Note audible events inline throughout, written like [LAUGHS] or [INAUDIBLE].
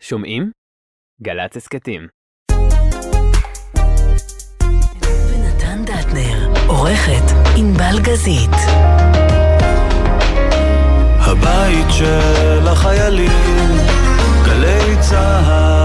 שומעים? גל"צ הסכתים. ונתן דטנר, עורכת ענבל גזית. הבית של החיילים, גלי צהל.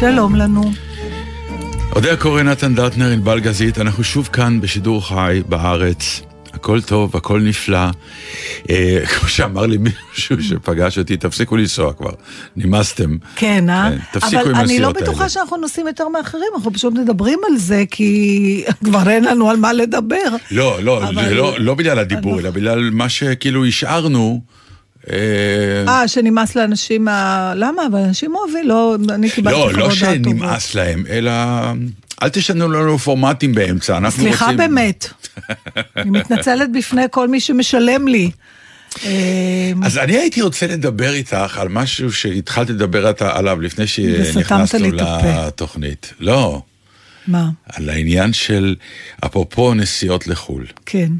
שלום לנו. אודה קורא נתן דטנר, ענבל גזית, אנחנו שוב כאן בשידור חי בארץ. הכל טוב, הכל נפלא. אה, [LAUGHS] כמו שאמר לי מישהו שפגש אותי, תפסיקו לנסוע כבר, נמאסתם. כן, אה? כן, תפסיקו אבל עם אני לא בטוחה האלה. שאנחנו נוסעים יותר מאחרים, אנחנו פשוט מדברים על זה, כי [LAUGHS] כבר אין לנו על מה לדבר. לא, לא, אבל- לא, לא בגלל הדיבור, אלא בגלל מה שכאילו השארנו. אה, אה, שנמאס לאנשים מה... למה? אבל אנשים אוהבים, לא, אני קיבלתי לא, חוות לא דעת טובות. שנמאס להם, אלא אל תשנו לנו פורמטים באמצע, אנחנו רוצים... סליחה באמת. אני מתנצלת בפני כל מי שמשלם לי. אה, אז אני הייתי רוצה לדבר איתך על משהו שהתחלתי לדבר עליו לפני שנכנסנו. לתוכנית. לא, מה? על העניין של, אפרופו נסיעות לחו"ל. כן.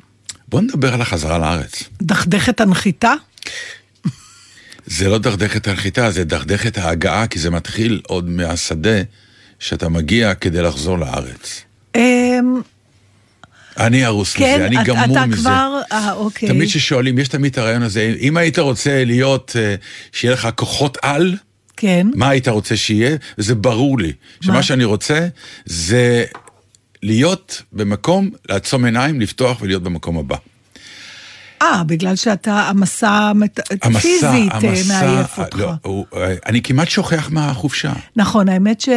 בוא נדבר על החזרה לארץ. דכדכת הנחיתה? זה לא דכדך את הנחיתה, זה דכדך את ההגעה, כי זה מתחיל עוד מהשדה שאתה מגיע כדי לחזור לארץ. אמ, אני ארוס כן, מזה, אני את- גמור אתה מזה. כבר... אה, אוקיי. תמיד כששואלים, יש תמיד את הרעיון הזה, אם היית רוצה להיות, אה, שיהיה לך כוחות על, כן. מה היית רוצה שיהיה? וזה ברור לי. שמה מה? שאני רוצה זה להיות במקום, לעצום עיניים, לפתוח ולהיות במקום הבא. אה, בגלל שאתה, המסע המסע, פיזית אה, המסע, מעייף אותך. לא, הוא, אה, אני כמעט שוכח מהחופשה. נכון, האמת ש,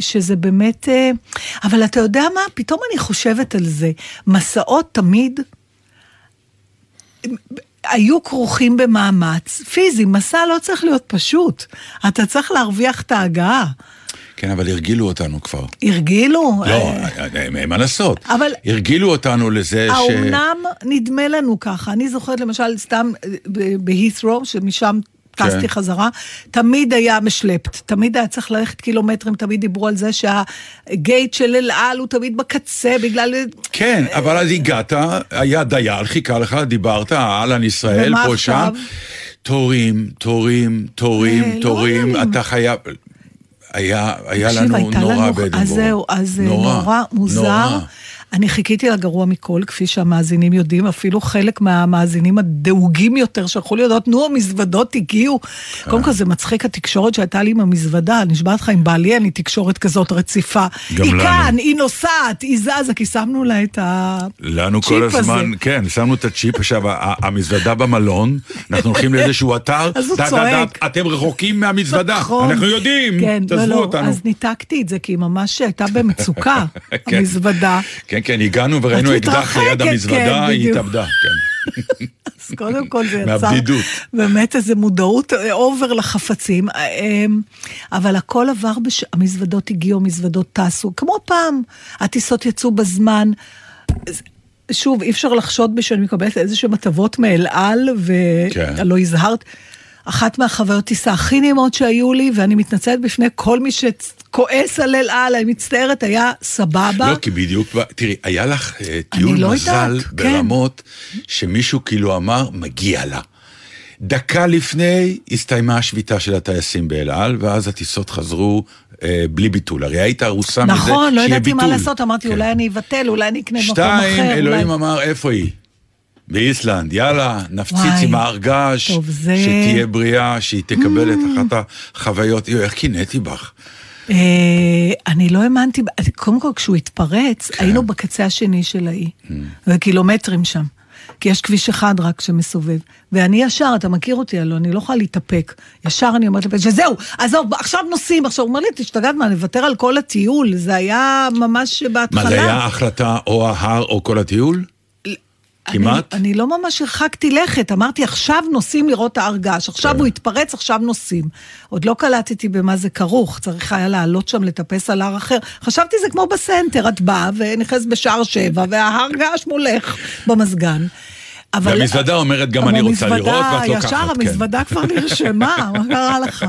שזה באמת... אה, אבל אתה יודע מה? פתאום אני חושבת על זה. מסעות תמיד אה, היו כרוכים במאמץ פיזי. מסע לא צריך להיות פשוט. אתה צריך להרוויח את ההגעה. כן, אבל הרגילו אותנו כבר. הרגילו? לא, אה, אין אין מה לעשות. אבל- הרגילו אותנו לזה ש... האומנם נדמה לנו ככה? אני זוכרת למשל סתם אה, בהית'רו, שמשם טסתי כן. חזרה, תמיד היה משלפט, תמיד היה צריך ללכת קילומטרים, תמיד דיברו על זה שהגייט של אל על הוא תמיד בקצה בגלל... כן, אבל אז הגעת, היה דייל, חיכה לך, דיברת, אהלן ישראל, פה, עכשיו? שם. תורים, תורים, אה, תורים, לא תורים. אתה חייב... היה, היה תקשיב, לנו הייתה נורא לנו- באדינבורו. אז זהו, אז נורא, נורא מוזר. נורא. אני חיכיתי לגרוע מכל, כפי שהמאזינים יודעים, אפילו חלק מהמאזינים הדאוגים יותר שלחו לי יודעות, נו, המזוודות הגיעו. אה. קודם כל זה מצחיק התקשורת שהייתה לי עם המזוודה, אני נשבעת לך עם בעלי, אין לי תקשורת כזאת רציפה. גם היא לנו. כאן, היא נוסעת, היא זזה, כי שמנו לה את לנו כל הצ'יפ הזמן, הזה. כן, שמנו את הצ'יפ, עכשיו המזוודה במלון, אנחנו הולכים לאיזשהו אתר, אז הוא דה, דה, צועק. דה, אתם רחוקים מהמזוודה, נכון. אנחנו יודעים, כן, לא, תעזבו לא, אותנו. אז ניתקתי את זה, כי היא ממש הייתה במצוקה, [LAUGHS] כן. המזוודה. כן, כן, הגענו וראינו אקדח ליד המזוודה, כן, היא. התאבדה, כן. [LAUGHS] אז קודם כל זה יצר מהבדידות. באמת איזו מודעות אה, over לחפצים. אה, אמ, אבל הכל עבר, בש... המזוודות הגיעו, המזוודות טסו, כמו פעם, הטיסות יצאו בזמן. שוב, אי אפשר לחשוד בי שאני מקבלת איזה שהן הטבות מאל על, כן. ולא הזהרת. אחת מהחוויות טיסה הכי נעימות שהיו לי, ואני מתנצלת בפני כל מי שכועס על אל על, אני מצטערת, היה סבבה. לא, כי בדיוק, תראי, היה לך אה, טיול לא מזל יודעת, כן. ברמות שמישהו כאילו אמר, מגיע לה. דקה לפני הסתיימה השביתה של הטייסים באל על, ואז הטיסות חזרו אה, בלי ביטול. הרי היית ארוסה מזה שיהיה ביטול. נכון, לא ידעתי מה לעשות, אמרתי, כן. אולי אני אבטל, אולי אני אקנה במקום אחר. שתיים, אלוהים אולי... אמר, איפה היא? באיסלנד, יאללה, נפציץ וואי, עם טוב, זה- שתהיה בריאה, שהיא תקבל את אחת החוויות. יואו, איך קינאתי בך. אה, אני לא האמנתי, קודם כל כשהוא התפרץ, כן. היינו בקצה השני של האי, Mm. וקילומטרים שם. כי יש כביש אחד רק שמסובב. ואני ישר, אתה מכיר אותי, הלוא אני לא יכולה להתאפק. ישר אני אומרת לבן, שזהו, עזוב, עכשיו נוסעים. עכשיו הוא אומר לי, תשתגעת מה, נוותר על כל הטיול. זה היה ממש בהתחלה. מה, זה היה החלטה או ההר או כל הטיול? כמעט? אני, אני לא ממש הרחקתי לכת, אמרתי עכשיו נוסעים לראות ההר געש, עכשיו כן. הוא התפרץ, עכשיו נוסעים. עוד לא קלטתי במה זה כרוך, צריך היה לעלות שם לטפס על הר אחר. חשבתי זה כמו בסנטר, את באה ונכנסת בשער שבע, וההר געש מולך במזגן. אבל... והמזוודה אומרת גם אני רוצה לראות ואת לוקחת. ישר כן. המזוודה כבר נרשמה, [LAUGHS] מה קרה לך?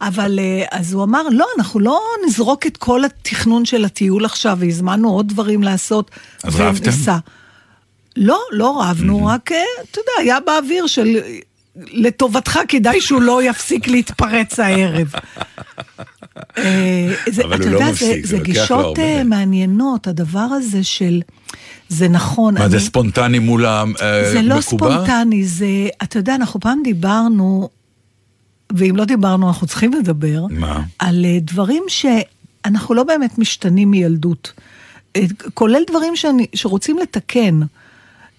אבל אה, אז הוא אמר, לא, אנחנו לא נזרוק את כל התכנון של הטיול עכשיו, והזמנו עוד דברים לעשות. אז רבתם? לא, לא רבנו, רק, אה, אתה יודע, היה באוויר של... לטובתך כדאי שהוא לא יפסיק להתפרץ הערב. אה, זה- אבל הוא לא יודע, מפסיק, זה, זה גישות. אה, מעניינות, הדבר הזה של... זה נכון. מה, זה ספונטני מול המקובע? זה לא ספונטני, זה, אתה יודע, אנחנו פעם דיברנו, ואם לא דיברנו, אנחנו צריכים לדבר, מה? על דברים שאנחנו לא באמת משתנים מילדות, כולל דברים שאני, שרוצים לתקן.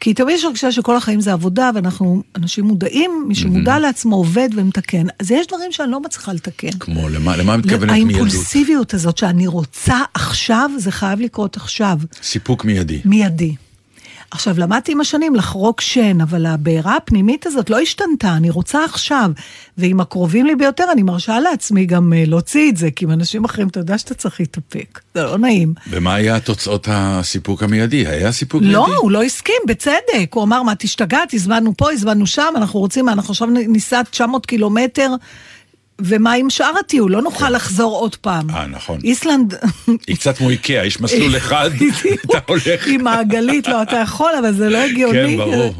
כי תמיד יש הרגשה שכל החיים זה עבודה, ואנחנו אנשים מודעים, מי שמודע לעצמו עובד ומתקן. אז יש דברים שאני לא מצליחה לתקן. כמו, למה למה מתכוונת מילדות? האימפולסיביות הזאת שאני רוצה עכשיו, זה חייב לקרות עכשיו. סיפוק מיידי. מיידי. עכשיו, למדתי עם השנים לחרוק שן, אבל הבעירה הפנימית הזאת לא השתנתה, אני רוצה עכשיו. ועם הקרובים לי ביותר, אני מרשה לעצמי גם אה, להוציא את זה, כי עם אנשים אחרים, אתה יודע שאתה צריך להתאפק. זה לא נעים. ומה היה תוצאות הסיפוק המיידי? היה סיפוק מיידי? לא, הוא לא הסכים, בצדק. הוא אמר, מה, תשתגעת, הזמנו פה, הזמנו שם, אנחנו רוצים, אנחנו עכשיו ניסע 900 קילומטר, ומה עם שאר הטיול? לא נוכל לחזור עוד פעם. אה, נכון. איסלנד... היא קצת כמו איקאה, יש מסלול אחד, אתה הולך... היא מעגלית, לא, אתה יכול, אבל זה לא הגיוני. כן, ברור,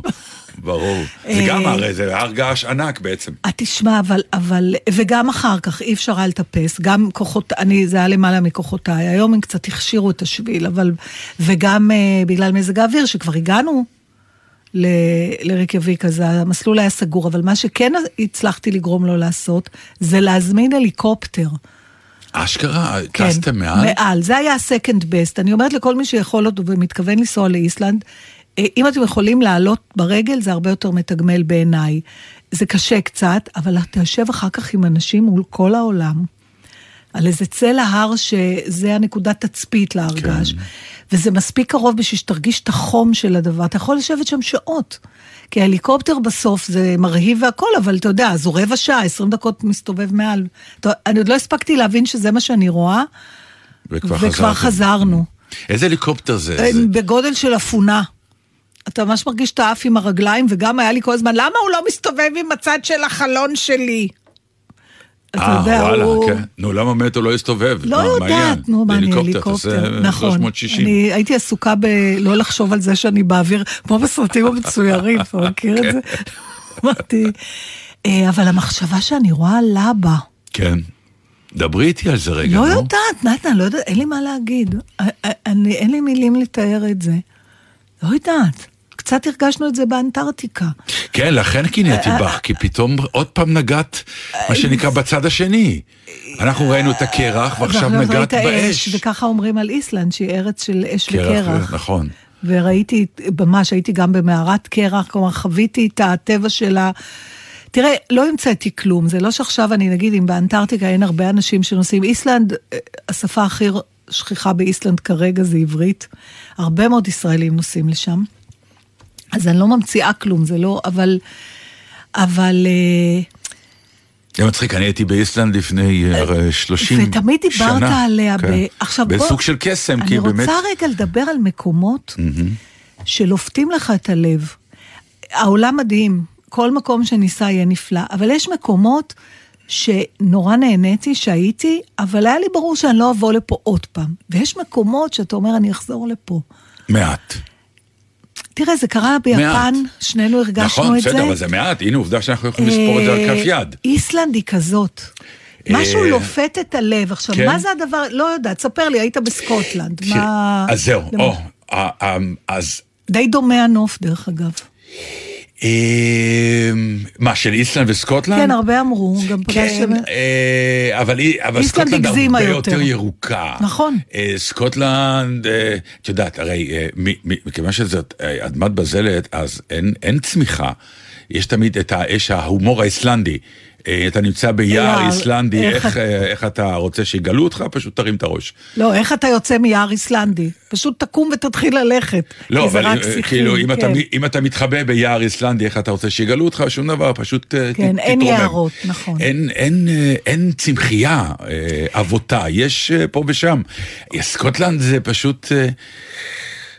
ברור. זה אה, גם הרי, זה הר געש ענק בעצם. אה, תשמע, אבל, אבל, וגם אחר כך אי אפשר היה לטפס, גם כוחות, אני, זה היה למעלה מכוחותיי, היום הם קצת הכשירו את השביל, אבל, וגם uh, בגלל מזג האוויר, שכבר הגענו לריקייביק, אז המסלול היה סגור, אבל מה שכן הצלחתי לגרום לו לעשות, זה להזמין הליקופטר. אשכרה, כן, טסתם מעל? מעל, זה היה ה-second best. אני אומרת לכל מי שיכול אותו ומתכוון לנסוע לאיסלנד, אה, אם אתם יכולים לעלות ברגל, זה הרבה יותר מתגמל בעיניי. זה קשה קצת, אבל אתה יושב אחר כך עם אנשים מול כל העולם, על איזה צלע הר שזה הנקודת תצפית להר כן. וזה מספיק קרוב בשביל שתרגיש את החום של הדבר. אתה יכול לשבת שם שעות. כי ההליקופטר בסוף זה מרהיב והכל, אבל אתה יודע, זו רבע שעה, 20 דקות מסתובב מעל. אני עוד לא הספקתי להבין שזה מה שאני רואה, וכבר וכבר. חזרנו. איזה הליקופטר? אה, זה- בגודל של אפונה. אתה ממש מרגיש את האף עם הרגליים, וגם היה לי כל הזמן, למה הוא לא מסתובב עם הצד של החלון שלי? אתה אה, יודע, וואלה, הוא... כן. נו, למה הוא לא הסתובב? לא? יודעת, נו, מה, אני הליקופטר. נכון. 360. אני הייתי עסוקה בלא לחשוב על זה שאני באוויר, כמו בסרטים המצוירים, אתה מכיר את זה? [LAUGHS] אמרתי, אה, אבל המחשבה שאני רואה לבה, כן. דברי איתי על זה רגע, לא. יודעת, נתן, לא יודעת, אין לי מה להגיד. אה, אה, אני, אין לי מילים לתאר את זה. לא יודעת. קצת הרגשנו את זה באנטארקטיקה. כן, לכן קינאתי בך, כי פתאום עוד פעם נגעת, מה שנקרא, בצד השני. אנחנו ראינו את הקרח, ועכשיו נגעת באש. אש, וככה אומרים על איסלנד, שהיא ארץ של אש קרח, וקרח. נכון. וראיתי, ממש הייתי גם במערת קרח, כלומר חוויתי את הטבע שלה. תראה, לא המצאתי כלום, זה לא שעכשיו אני, נגיד, אם באנטארקטיקה אין הרבה אנשים שנוסעים, איסלנד, אה, השפה הכי שכיחה באיסלנד כרגע זה עברית. הרבה מאוד ישראלים נוסעים לשם. אז אני לא ממציאה כלום, זה לא, אבל, אבל, אה, זה מצחיק, אני הייתי באיסלנד לפני אה, 30 שנה. ותמיד דיברת עליה כן. ב... עכשיו בוא... בסוג של קסם, כי אני באמת... רוצה רגע לדבר על מקומות שלופתים לך את הלב. העולם מדהים, כל מקום שניסע יהיה נפלא, אבל יש מקומות שנורא נהניתי שהייתי, אבל היה לי ברור שאני לא אבוא לפה עוד פעם. ויש מקומות שאתה אומר, אני אחזור לפה. מעט. תראה, זה קרה ביפן, שנינו הרגשנו נכון, את זה. בסדר, אבל זה מעט. הנה עובדה שאנחנו יכולים לספור את זה על כף אה, יד. איסלנד היא כזאת. משהו אה, לופת את הלב. עכשיו, כן. מה זה הדבר, לא יודעת, ספר לי, היית בסקוטלנד. מה... אז זהו, למה- או, אה, אה, אז די דומה הנוף, דרך אגב. אה, מה, של איסלנד וסקוטלנד? כן, הרבה אמרו, גם כן, פגשתם... אה, אבל, סקוטלנד הרבה יותר. ירוקה. נכון. אה, סקוטלנד, אה, את יודעת, הרי מכיוון שזאת אדמת בזלת, אז אין, אין צמיחה. יש תמיד את האש ההומור האיסלנדי. אה, אתה נמצא ביער יער, איסלנדי, איך איך, את- אה, איך אתה רוצה שיגלו אותך? פשוט תרים את הראש. לא, איך אתה יוצא מיער איסלנדי? פשוט תקום ותתחיל ללכת. לא, אבל אה, כאילו, אם, אתה, כן. אם אתה מתחבא ביער איסלנדי, איך אתה רוצה שיגלו אותך? שום דבר, פשוט אה, ת- כן, אין תתרומם. יערות, נכון. אין, אין, אין צמחייה אבותה, יש פה ושם. סקוטלנד זה פשוט...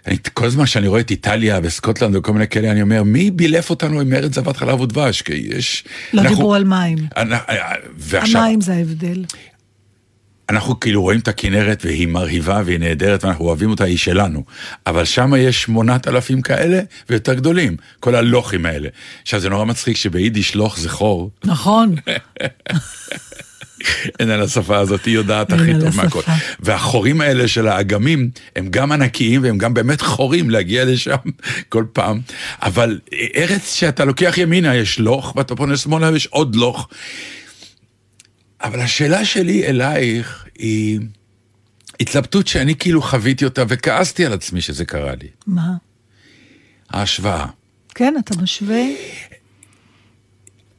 אה, אני, כל זמן שאני רואה את איטליה וסקוטלנד וכל מיני כאלה, אני אומר, מי בילף אותנו עם ארץ זבת חלב ודבש? כי יש... לא אנחנו- דיברו על מים. אנ- ועכשיו, המים זה ההבדל. אנחנו כאילו רואים את הכנרת והיא מרהיבה והיא נהדרת ואנחנו אוהבים אותה, היא שלנו. אבל שם יש שמונת אלפים כאלה ויותר גדולים, כל הלוחים האלה. עכשיו זה נורא מצחיק שביידיש לוח זה חור, נכון. [LAUGHS] אין על השפה הזאת, היא יודעת הכי טוב מהכל. והחורים האלה של האגמים הם גם ענקיים והם גם באמת חורים להגיע לשם [LAUGHS] כל פעם. אבל ארץ שאתה לוקח ימינה יש לוח ואתה פונה שמאלה ויש עוד לוח. אבל השאלה שלי אלייך היא התלבטות שאני כאילו חוויתי אותה וכעסתי על עצמי שזה קרה לי. מה? ההשוואה. כן, אתה משווה?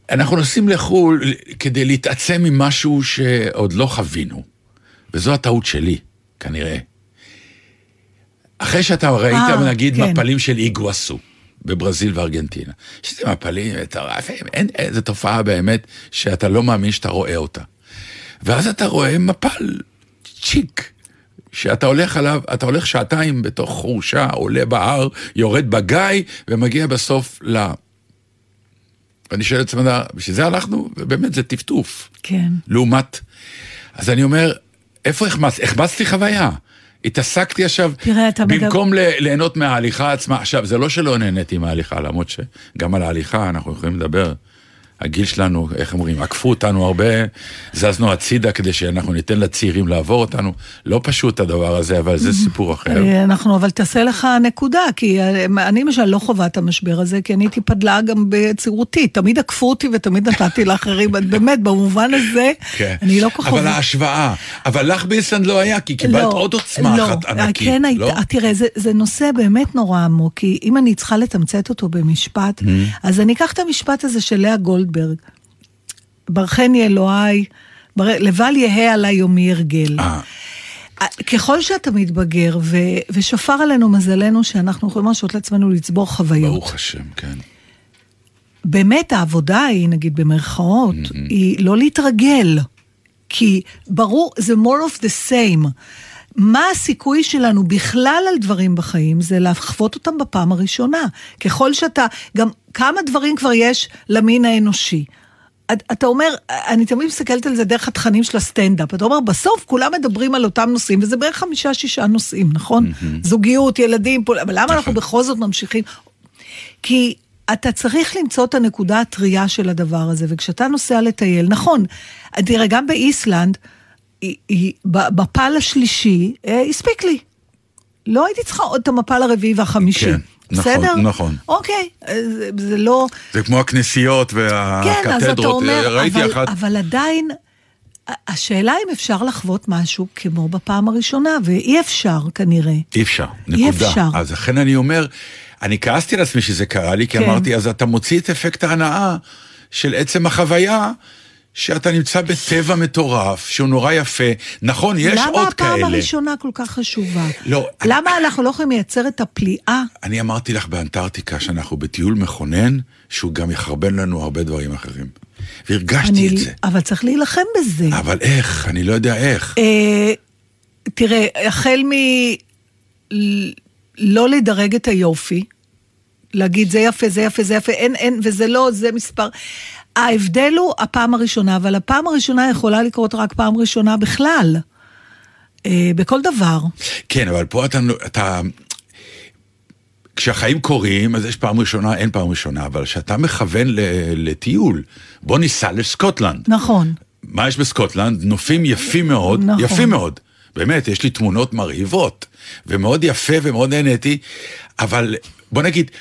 אנחנו נוסעים לחו"ל כדי להתעצם ממשהו שעוד לא חווינו, וזו הטעות שלי, כנראה. אחרי שאתה ראית, אה, נגיד, כן. מפלים של איגואסו. בברזיל וארגנטינה. שזה מפלים מטורפים, אין איזה תופעה באמת שאתה לא מאמין שאתה רואה אותה. ואז אתה רואה מפל צ'יק, שאתה הולך עליו, אתה הולך שעתיים בתוך חורשה, עולה בהר, יורד בגיא, ומגיע בסוף ל... ואני שואל את עצמי, בשביל זה הלכנו, ובאמת זה טפטוף. כן. לעומת... אז אני אומר, איפה החמצתי? החמצתי חוויה. התעסקתי עכשיו, תראה, אתה מדבר- במקום ל- ליהנות מההליכה עצמה, עכשיו, זה לא שלא נהניתי מההליכה, למרות שגם על ההליכה אנחנו יכולים לדבר. הגיל שלנו, איך אומרים, עקפו אותנו הרבה, זזנו הצידה כדי שאנחנו ניתן לצעירים לעבור אותנו. לא פשוט הדבר הזה, אבל זה סיפור אחר. אה, אנחנו, אבל תעשה לך נקודה, כי אה, אני למשל לא חווה את המשבר הזה, כי אני הייתי פדלה גם בצעירותי. תמיד עקפו אותי ותמיד נתתי לאחרים, באמת, במובן הזה, כן. אני לא כל כך... אבל ההשוואה, אבל לך באיסלנד לא היה, כי קיבלת לא, עוד עוצמה לא, אחת ענקית, כן לא? תראה, זה, נושא באמת נורא עמוק, כי אם אני צריכה לתמצת אותו במשפט, Mm-hmm. אז אני אקח את המשפט הזה של לאה גולדברג. ברכני אלוהי, בר... לבל יהא עלי יומי הרגל. אה. ככל שאתה מתבגר, ו... ושפר עלינו מזלנו שאנחנו יכולים להרשות לעצמנו לצבור חוויות. ברוך השם, כן. באמת העבודה היא, נגיד במרכאות, Mm-hmm. היא לא להתרגל. כי ברור, זה more of the same. מה הסיכוי שלנו בכלל על דברים בחיים? זה לחוות אותם בפעם הראשונה. ככל שאתה, גם כמה דברים כבר יש למין האנושי. את- אתה אומר, אני תמיד מסתכלת על זה דרך התכנים של הסטנדאפ. אתה אומר, בסוף כולם מדברים על אותם נושאים, וזה בערך חמישה-שישה נושאים, נכון? זוגיות, ילדים, פול... אבל למה אנחנו בכל זאת ממשיכים? כי אתה צריך למצוא את הנקודה הטריה של הדבר הזה, וכשאתה נוסע לטייל, נכון, תראה, גם באיסלנד, היא- במפל השלישי, אה, הספיק לי. לא הייתי צריכה עוד את המפל הרביעי והחמישי. כן, נכון, בסדר? נכון. אוקיי, אה, זה, זה לא... זה כמו הכנסיות כן, אז אתה והקתדרות, אומר, ראיתי אבל, אחת. אבל עדיין, השאלה אם אפשר לחוות משהו כמו בפעם הראשונה, ואי אפשר כנראה. אי אפשר, אי נקודה. אפשר. אז לכן אני אומר, אני כעסתי על עצמי שזה קרה לי, כי כן. אמרתי, אז אתה מוציא את אפקט ההנאה של עצם החוויה. שאתה נמצא בטבע מטורף, שהוא נורא יפה. נכון, יש למה עוד הפעם כאלה. הראשונה כל כך חשובה? לא, למה אנחנו לא יכולים לייצר את הפליאה? אני אמרתי לך באנטארקטיקה שאנחנו בטיול מכונן, שהוא גם יחרבן לנו הרבה דברים אחרים. והרגשתי אני, את זה. אבל צריך להילחם בזה. אבל איך? אני לא יודע איך. אה, תראה, החל מ... לא לדרג את היופי, להגיד זה יפה, זה יפה, זה יפה, אין, אין, וזה לא, זה מספר. ההבדל הוא הפעם הראשונה, אבל הפעם הראשונה יכולה לקרות רק פעם ראשונה בכלל. אה, בכל דבר. כן, אבל פה אתה, אתה... כשהחיים קורים, אז יש פעם ראשונה, אין פעם ראשונה, אבל כשאתה מכוון לטיול, בוא ניסע לסקוטלנד. נכון. מה יש בסקוטלנד? נופים יפים מאוד, נכון. יפים מאוד. באמת, יש לי תמונות מרהיבות, ומאוד יפה ומאוד נהניתי, אבל בוא נגיד,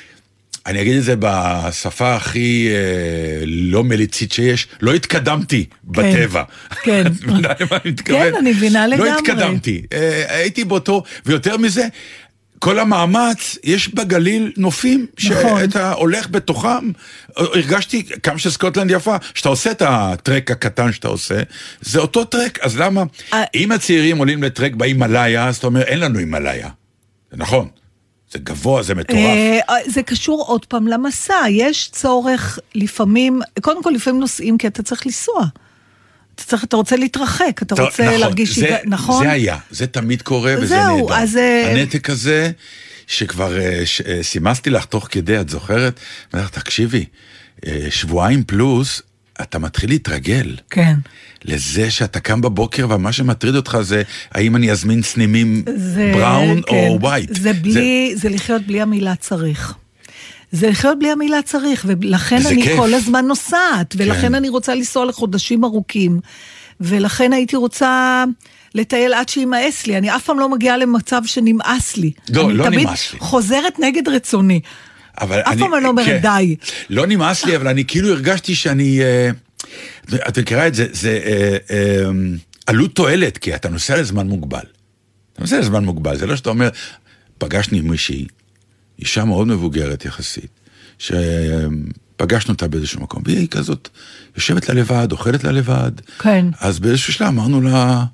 אני אגיד את זה בשפה הכי אה, לא מליצית שיש, לא התקדמתי בטבע. כן. את מבינה למה אני מתכוון? כן, אני מבינה לגמרי. לא התקדמתי. אה, הייתי באותו, ויותר מזה, כל המאמץ, יש בגליל נופים, נכון. שאתה הולך בתוכם, הרגשתי כמה שסקוטלנד יפה, שאתה עושה את הטרק הקטן שאתה עושה, זה אותו טרק, אז למה? אה. אם הצעירים עולים לטרק בהימאליה, אז אתה אומר, אין לנו הימאליה. זה נכון, זה גבוה, זה מטורף. אה, זה קשור עוד פעם למסע, יש צורך לפעמים, קודם כל לפעמים נוסעים כי אתה צריך לנסוע. אתה, צריך, אתה רוצה להתרחק, אתה טוב, רוצה נכון, להרגיש... זה, היג- נכון? זה היה, זה תמיד קורה וזה זהו, נהדר. אז, אה, הנתק הזה, שכבר אה, אה, סימסתי לך תוך כדי, את זוכרת? אמרתי לך, תקשיבי, אה, שבועיים פלוס, אתה מתחיל להתרגל. כן. לזה שאתה קם בבוקר ומה שמטריד אותך זה האם אני אזמין סנימים זה, בראון כן, או ווייט. זה בלי, זה... זה לחיות בלי המילה צריך. זה לחיות בלי המילה צריך, ולכן אני כיף. כל הזמן נוסעת, ולכן כן. אני רוצה לנסוע לחודשים ארוכים, ולכן הייתי רוצה לטייל עד שימאס לי, אני אף פעם לא מגיעה למצב שנמאס לי. לא, אני לא תמיד נמאס לי. חוזרת נגד רצוני. אבל אף פעם אני לא אומרת די. לא נמאס לי, אבל אני כאילו הרגשתי שאני... אה, את מכירה את זה, זה אה, אה, עלות תועלת, כי אתה נוסע לזמן מוגבל. אתה נוסע לזמן מוגבל, זה לא שאתה אומר, פגשני עם מישהי, אישה מאוד מבוגרת יחסית, שפגשנו אותה באיזשהו מקום, והיא כזאת יושבת לה לבד, אוכלת לה לבד. כן. אז באיזשהו שלב אמרנו לה,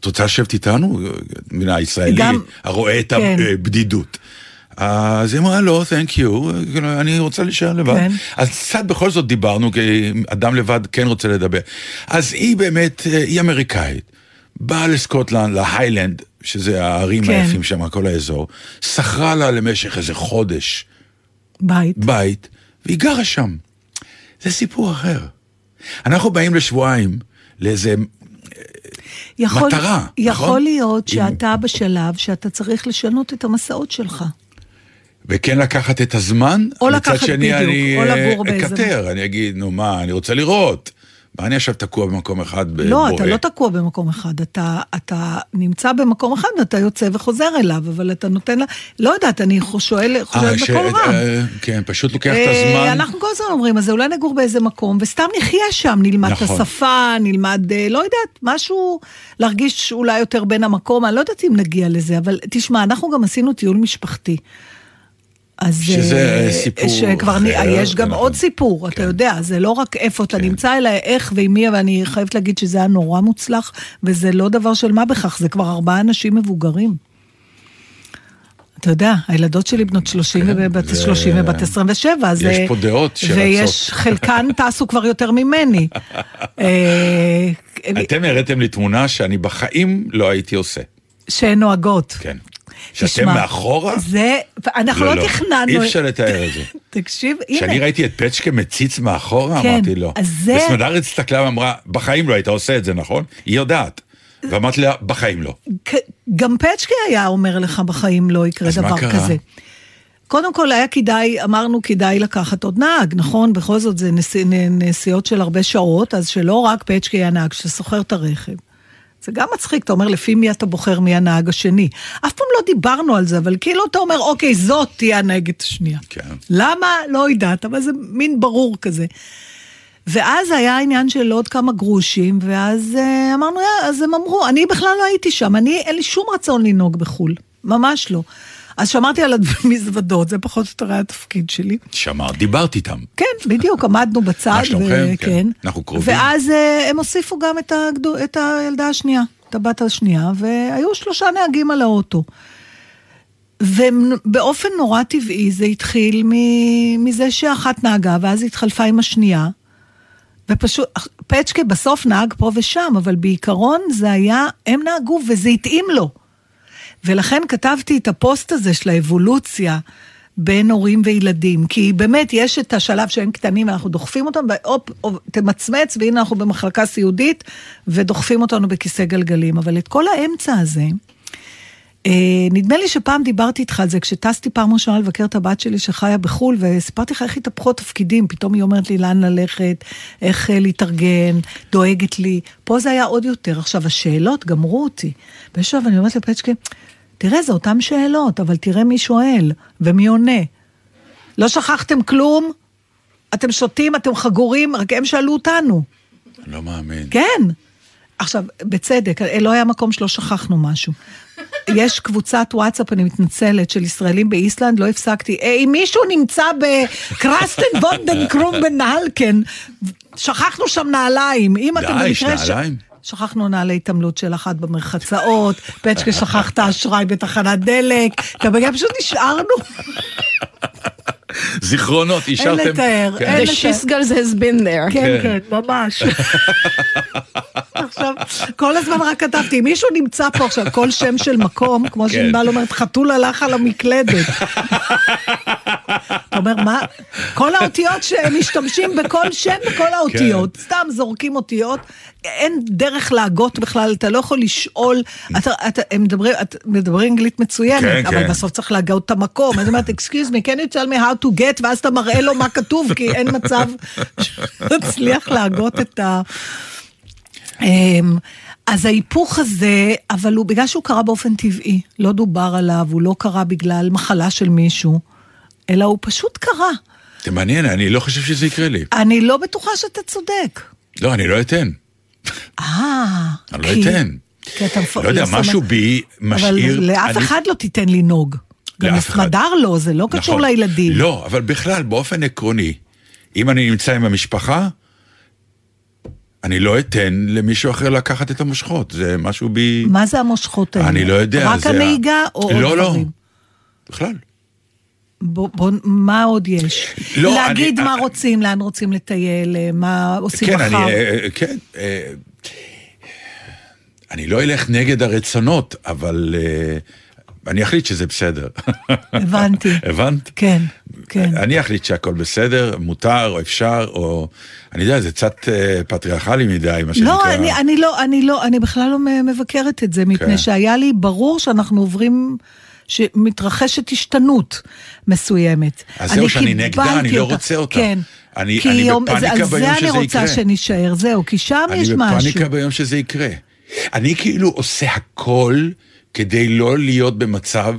את רוצה לשבת איתנו? מן הישראלי, גם- הרואה את כן. הבדידות. אז היא אמרה, לא, תhank you, כאילו, אני רוצה להישאר לבד. כן. אז קצת בכל זאת דיברנו, כי אדם לבד כן רוצה לדבר. אז היא באמת, אה, היא אמריקאית, באה לסקוטלנד, להיילנד, שזה הערים כן. היפים שם, כל האזור, שכרה לה למשך איזה חודש בית. בית, והיא גרה שם. זה סיפור אחר. אנחנו באים לשבועיים לאיזה יכול, מטרה, יכול נכון? להיות אם- שאתה בשלב שאתה צריך לשנות את המסעות שלך. וכן לקחת את הזמן, או מצד לקחת שני בדיוק, אני או אה, לגור באיזה- אקטר, אני אגיד, נו מה, אני רוצה לראות. מה אני עכשיו תקוע במקום אחד בבוהה? לא, אתה לא תקוע במקום אחד, אתה, אתה נמצא במקום אחד ואתה יוצא וחוזר אליו, אבל אתה נותן לה, לא יודעת, אני שואל, אה, חושבת ש- בקול רם. אה, כן, פשוט לוקח את אה, הזמן. אנחנו כל הזמן אומרים, אז אולי נגור באיזה מקום, וסתם נחיה שם, נלמד את נכון. השפה, נלמד, אה, לא יודעת, משהו, להרגיש אולי יותר בין המקום, אני לא יודעת אם נגיע לזה, אבל תשמע, אנחנו גם עשינו טיול משפחתי. אז שזה אה, סיפור שכבר אחר, נ- יש גם נכון. עוד סיפור, אתה כן. יודע, זה לא רק איפה אתה כן. נמצא, אלא איך ועם מי, ואני חייבת להגיד שזה היה נורא מוצלח, וזה לא דבר של מה בכך, זה כבר ארבעה אנשים מבוגרים. אתה יודע, הילדות שלי בנות 30 כן, ובת זה- 30 ובת 27, אז... יש אה, פה דעות שרצות. ויש, [LAUGHS] חלקן טסו כבר יותר ממני. אה, אתם הראיתם לי תמונה שאני בחיים לא הייתי עושה. שהן נוהגות. כן. שאתם תשמע, מאחורה? זה, אנחנו לא תכננו. אי אפשר לתאר את זה. [LAUGHS] תקשיב, הנה. כשאני ראיתי את פצ'קה מציץ מאחורה, כן, אמרתי לא. אז זה- וסמדר הסתכלה ואמרה, בחיים לא היית עושה את זה, נכון? היא יודעת. ואמרתי לה, בחיים לא. גם פצ'קה היה אומר לך בחיים לא יקרה אז מה דבר קרה? כזה. קודם כל היה כדאי, אמרנו כדאי לקחת עוד נהג, נכון? בכל זאת זה נסיעות של הרבה שעות, אז שלא רק פצ'קה יהיה הנהג, שאתה שוכר את הרכב. זה גם מצחיק, אתה אומר לפי מי אתה בוחר מי הנהג השני. אף פעם לא דיברנו על זה, אבל כאילו אתה אומר, אוקיי, זאת תהיה הנהגת השנייה. כן. למה? לא יודעת, אבל זה מין ברור כזה. ואז היה עניין של עוד כמה גרושים, ואז uh, אמרנו, "יא", אז הם אמרו, אני בכלל לא הייתי שם, אני, אין לי שום רצון לנהוג בחו"ל, ממש לא. אז שמרתי על המזוודות, [LAUGHS] זה פחות או יותר היה התפקיד שלי. שאמרת, דיברתי איתם. כן, בדיוק, עמדנו בצד. מה שלומכם? ו- כן. אנחנו קרובים. ואז uh, הם הוסיפו גם את, הגדו, את הילדה השנייה, את הבת השנייה, והיו שלושה נהגים על האוטו. ובאופן נורא טבעי זה התחיל מזה שאחת נהגה, ואז היא התחלפה עם השנייה. ופשוט, פצ'קה בסוף נהג פה ושם, אבל בעיקרון זה היה, הם נהגו וזה התאים לו. ולכן כתבתי את הפוסט הזה של האבולוציה בין הורים וילדים, כי באמת יש את השלב שהם קטנים ואנחנו דוחפים אותם, והופ, הופ, תמצמץ, והנה אנחנו במחלקה סיעודית, ודוחפים אותנו בכיסא גלגלים. אבל את כל האמצע הזה, אה, נדמה לי שפעם דיברתי איתך על זה, כשטסתי פעם ראשונה לבקר את הבת שלי שחיה בחו"ל, וסיפרתי לך איך התהפכו התפקידים, פתאום היא אומרת לי לאן ללכת, איך אה, להתארגן, דואגת לי. פה זה היה עוד יותר. עכשיו, השאלות גמרו אותי. באיזשהו שלב אני אומרת לפצ'קה, תראה, זה אותן שאלות, אבל תראה מי שואל ומי עונה. לא שכחתם כלום? אתם שותים, אתם חגורים, רק הם שאלו אותנו. לא מאמין. כן. עכשיו, בצדק, לא היה מקום שלא שכחנו משהו. יש קבוצת וואטסאפ, אני מתנצלת, של ישראלים באיסלנד, לא הפסקתי. "אה, אם מישהו נמצא בקרסטן וונדן קרומבן נהלקן, שכחנו שם נעליים. אם אתם די, יש במקרה... ש- נעליים? שכחנו נעלי התעמלות של אחת במרחצאות, פצ'קה שכח את האשראי בתחנת דלק, כבגלל פשוט נשארנו, זיכרונות, אישרתם. לתאר, כן. אין The לתאר. shizzles has been there. כן, כן. כן, ממש. [LAUGHS] עכשיו, כל הזמן רק כתבתי, אם מישהו נמצא פה עכשיו, כל שם של מקום, כמו כן. שענבל אומרת, חתול הלך על המקלדת. אתה אומר, מה? כל האותיות שמשתמשים בכל שם בכל האותיות. סתם זורקים אותיות, אין דרך להגות בכלל, אתה לא יכול לשאול, אתה, אתה, הם מדברים, את מדברים אנגלית מצוינת, כן, אבל כן. בסוף צריך להגות את המקום. אז אומרת, excuse me, can you tell me how to get, ואז אתה מראה לו מה כתוב, כי אין מצב שתצליח להגות את ה... אמ, אז ההיפוך הזה, אבל הוא בגלל שהוא קרה באופן טבעי, לא דובר עליו, הוא לא קרה בגלל מחלה של מישהו, אלא הוא פשוט קרה. זה מעניין, אני לא חושב שזה יקרה לי. אני לא בטוחה שאתה צודק. לא, אני לא אתן. אה, אני לא כי- אתן. כי אתה לא יודע, משהו בי משאיר... אבל לאף אחד לא תיתן לנהוג. גם. לסמדר לא, זה לא קשור נכון. לילדים. לא, אבל בכלל, באופן עקרוני, אם אני נמצא עם המשפחה, אני לא אתן למישהו אחר לקחת את המושכות, זה משהו בי... מה זה המושכות האלה? אני לא יודע. רק זה ה- הנהיגה או עוד לא, לא. דברים? בכלל. בוא, בוא, מה עוד יש? לא, להגיד אני- מה אני- רוצים, לאן רוצים לטייל, אה, מה עושים כן, מחר. אני... אה, כן. אה, אני לא אלך נגד הרצונות, אבל אה, אני אחליט שזה בסדר. הבנתי. [LAUGHS] הבנת? כן, כן. אני אחליט שהכל בסדר, מותר או אפשר, או... אני יודע, זה קצת אה, פטריארכלי מדי, מה שנקרא. לא, אני, אני לא, אני לא, אני בכלל לא מבקרת את זה, מפני כן. שהיה לי ברור שאנחנו עוברים, שמתרחשת השתנות מסוימת. אז זהו, אני שאני נגדה, אני לא רוצה אותה. כן. אני- כי אני יום- בפאניקה זה- ביום על שזה זה אני רוצה יקרה. שנישאר, זהו, כי שם יש אני משהו. בפאניקה ביום שזה יקרה. אני כאילו עושה הכל כדי לא להיות במצב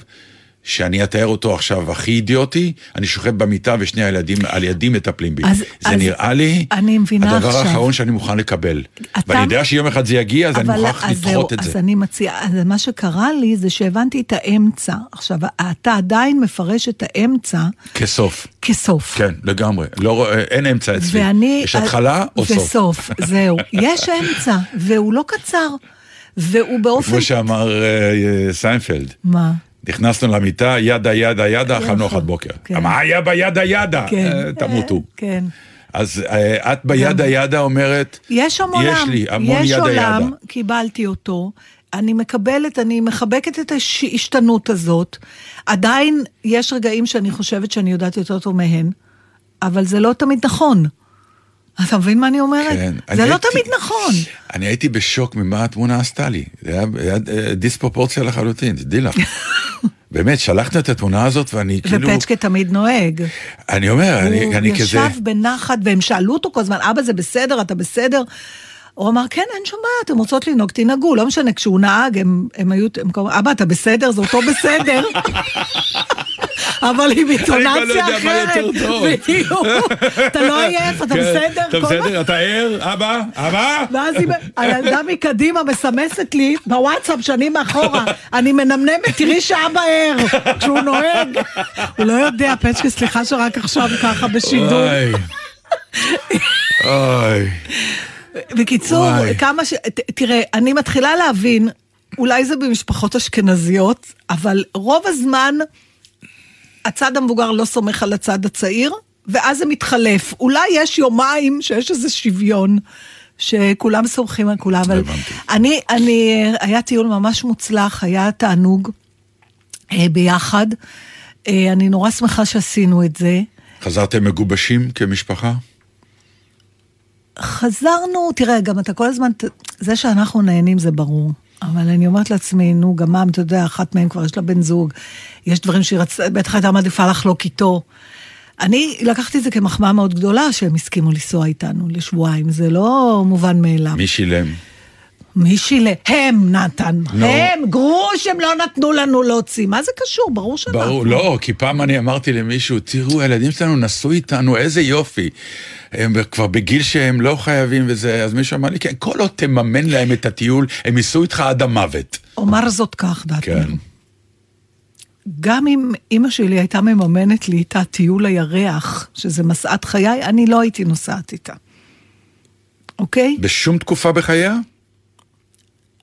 שאני אתאר אותו עכשיו הכי אידיוטי, אני שוכב במיטה ושני הילדים על ידי מטפלים בי. אז- זה אז נראה לי אני מבינה הדבר עכשיו. האחרון שאני מוכן לקבל. אתה- ואני יודע שיום אחד זה יגיע, אז אני מוכרח אז לדחות זהו, את זה. אז אני מציעה, אז מה שקרה לי זה שהבנתי את האמצע. עכשיו, אתה עדיין מפרש את האמצע כסוף. כסוף. כן, לגמרי. לא, אין אמצע אצלי. ואני... יש התחלה או סוף. וסוף, זהו. יש אמצע, והוא לא קצר. והוא באופן... כמו שאמר אה, סיינפלד. מה? נכנסנו למיטה, yada yada yada, אכלנו. ארוחת בוקר. כן. מה היה ב yada yada? כן. אה, תמותו. כן. אז אה, את ב yada yada אומרת, יש עולם. יש לי המון יש yada עולם, yada. קיבלתי אותו. אני מקבלת, אני מחבקת את ההשתנות הזאת. עדיין יש רגעים שאני חושבת שאני יודעת יותר טוב מהן, אבל זה לא תמיד נכון. אתה מבין מה אני אומרת? כן. אני זה לא הייתי- תמיד נכון. אני הייתי בשוק ממה התמונה עשתה לי. זה היה, היה אה, דיספרופורציה לחלוטין, תדעי לך. [LAUGHS] באמת, שלחת את התמונה הזאת ואני כאילו... ופצ'קה תמיד נוהג. אני אומר, אני, הוא אני כזה... ישב בנחת, והם שאלו אותו כל הזמן, אבא זה בסדר, אתה בסדר? הוא אמר, כן, אין שום בעיה, אתם רוצות לנהוג, תנהגו, לא משנה, כשהוא נהג, הם, הם היו, הם אבא, אתה בסדר? זה אותו בסדר. [LAUGHS] אבל עם לא אינטונציה יודע מה אחרת. יותר טוב. בדיוק. אתה לא עייף, אתה כן, בסדר? אתה בסדר? אתה ער? אבא? אבא? ואז הילדה מקדימה מסמסת לי בוואטסאפ שאני מאחורה, אני מנמנמת, תראי שאבא ער, כשהוא נוהג. הוא לא יודע, פצ'קה, סליחה שרק עכשיו ככה בשידור. אוי. בקיצור. כמה ש... תראה, אני מתחילה להבין, אולי זה במשפחות אשכנזיות, אבל רוב הזמן הצד המבוגר לא סומך על הצד הצעיר, ואז זה מתחלף. אולי יש יומיים שיש איזה שוויון. שכולם סומכים על כולם, אבל. אני, אני, היה טיול ממש מוצלח, היה תענוג אה, ביחד. אה, אני נורא שמחה שעשינו את זה. חזרתם מגובשים כמשפחה? חזרנו, תראה, גם אתה כל הזמן, זה שאנחנו נהנים זה ברור. אבל אני אומרת לעצמי, נו, גם מה, אתה יודע, אחת מהן כבר יש לה בן זוג, יש דברים שהיא רצתה, בטח הייתה מעדיפה לחלוק איתו. אני לקחתי את זה כמחמאה מאוד גדולה שהם הסכימו לנסוע איתנו לשבועיים, זה לא מובן מאליו. מי שילם? מי שילם? הם, נתן. נו. הם, גרוש הם לא נתנו לנו להוציא. מה זה קשור? ברור שאנחנו. ברור, לא, כי פעם אני אמרתי למישהו, תראו, הילדים שלנו נסעו איתנו, איזה יופי. הם כבר בגיל שהם לא חייבים וזה, אז מישהו אמר לי, כן, כל עוד תממן להם את הטיול, הם ייסעו איתך עד המוות. אומר זאת כך, דטנר. כן. גם אם אימא שלי הייתה מממנת לי את הטיול הירח, שזה משאת חיי, אני לא הייתי נוסעת איתה. אוקיי? בשום תקופה בחייה?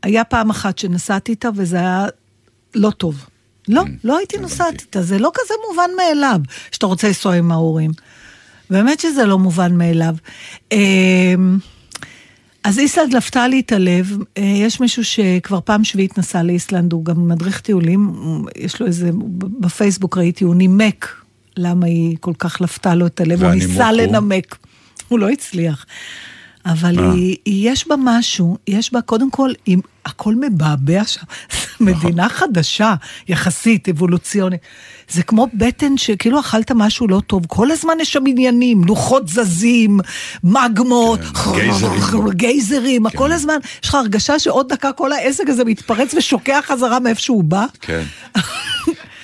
היה פעם אחת שנסעתי איתה וזה היה לא טוב. לא, לא הייתי נוסעת איתה, זה לא כזה מובן מאליו, שאתה רוצה לנסוע עם ההורים. באמת שזה לא מובן מאליו. אמ, אז איסלנד לפתה לי את הלב, אה, יש מישהו שכבר פעם שביעית נסע לאיסלנד, הוא גם מדריך טיולים, יש לו איזה, בפייסבוק ראיתי, הוא נימק למה היא כל כך לפתה לו את הלב, הוא ניסה הוא? לנמק, הוא לא הצליח. אבל אה. היא, יש בה משהו, יש בה, קודם כל, היא, הכל מבעבע שם, [LAUGHS] מדינה חדשה, יחסית, אבולוציונית. זה כמו בטן שכאילו אכלת משהו לא טוב, כל הזמן יש שם עניינים, לוחות זזים, מגמות, כן, גייזרים. [LAUGHS] גייזרים, כל הזמן, יש לך הרגשה שעוד דקה כל העסק הזה מתפרץ ושוקע חזרה מאיפה שהוא בא. כן. [LAUGHS]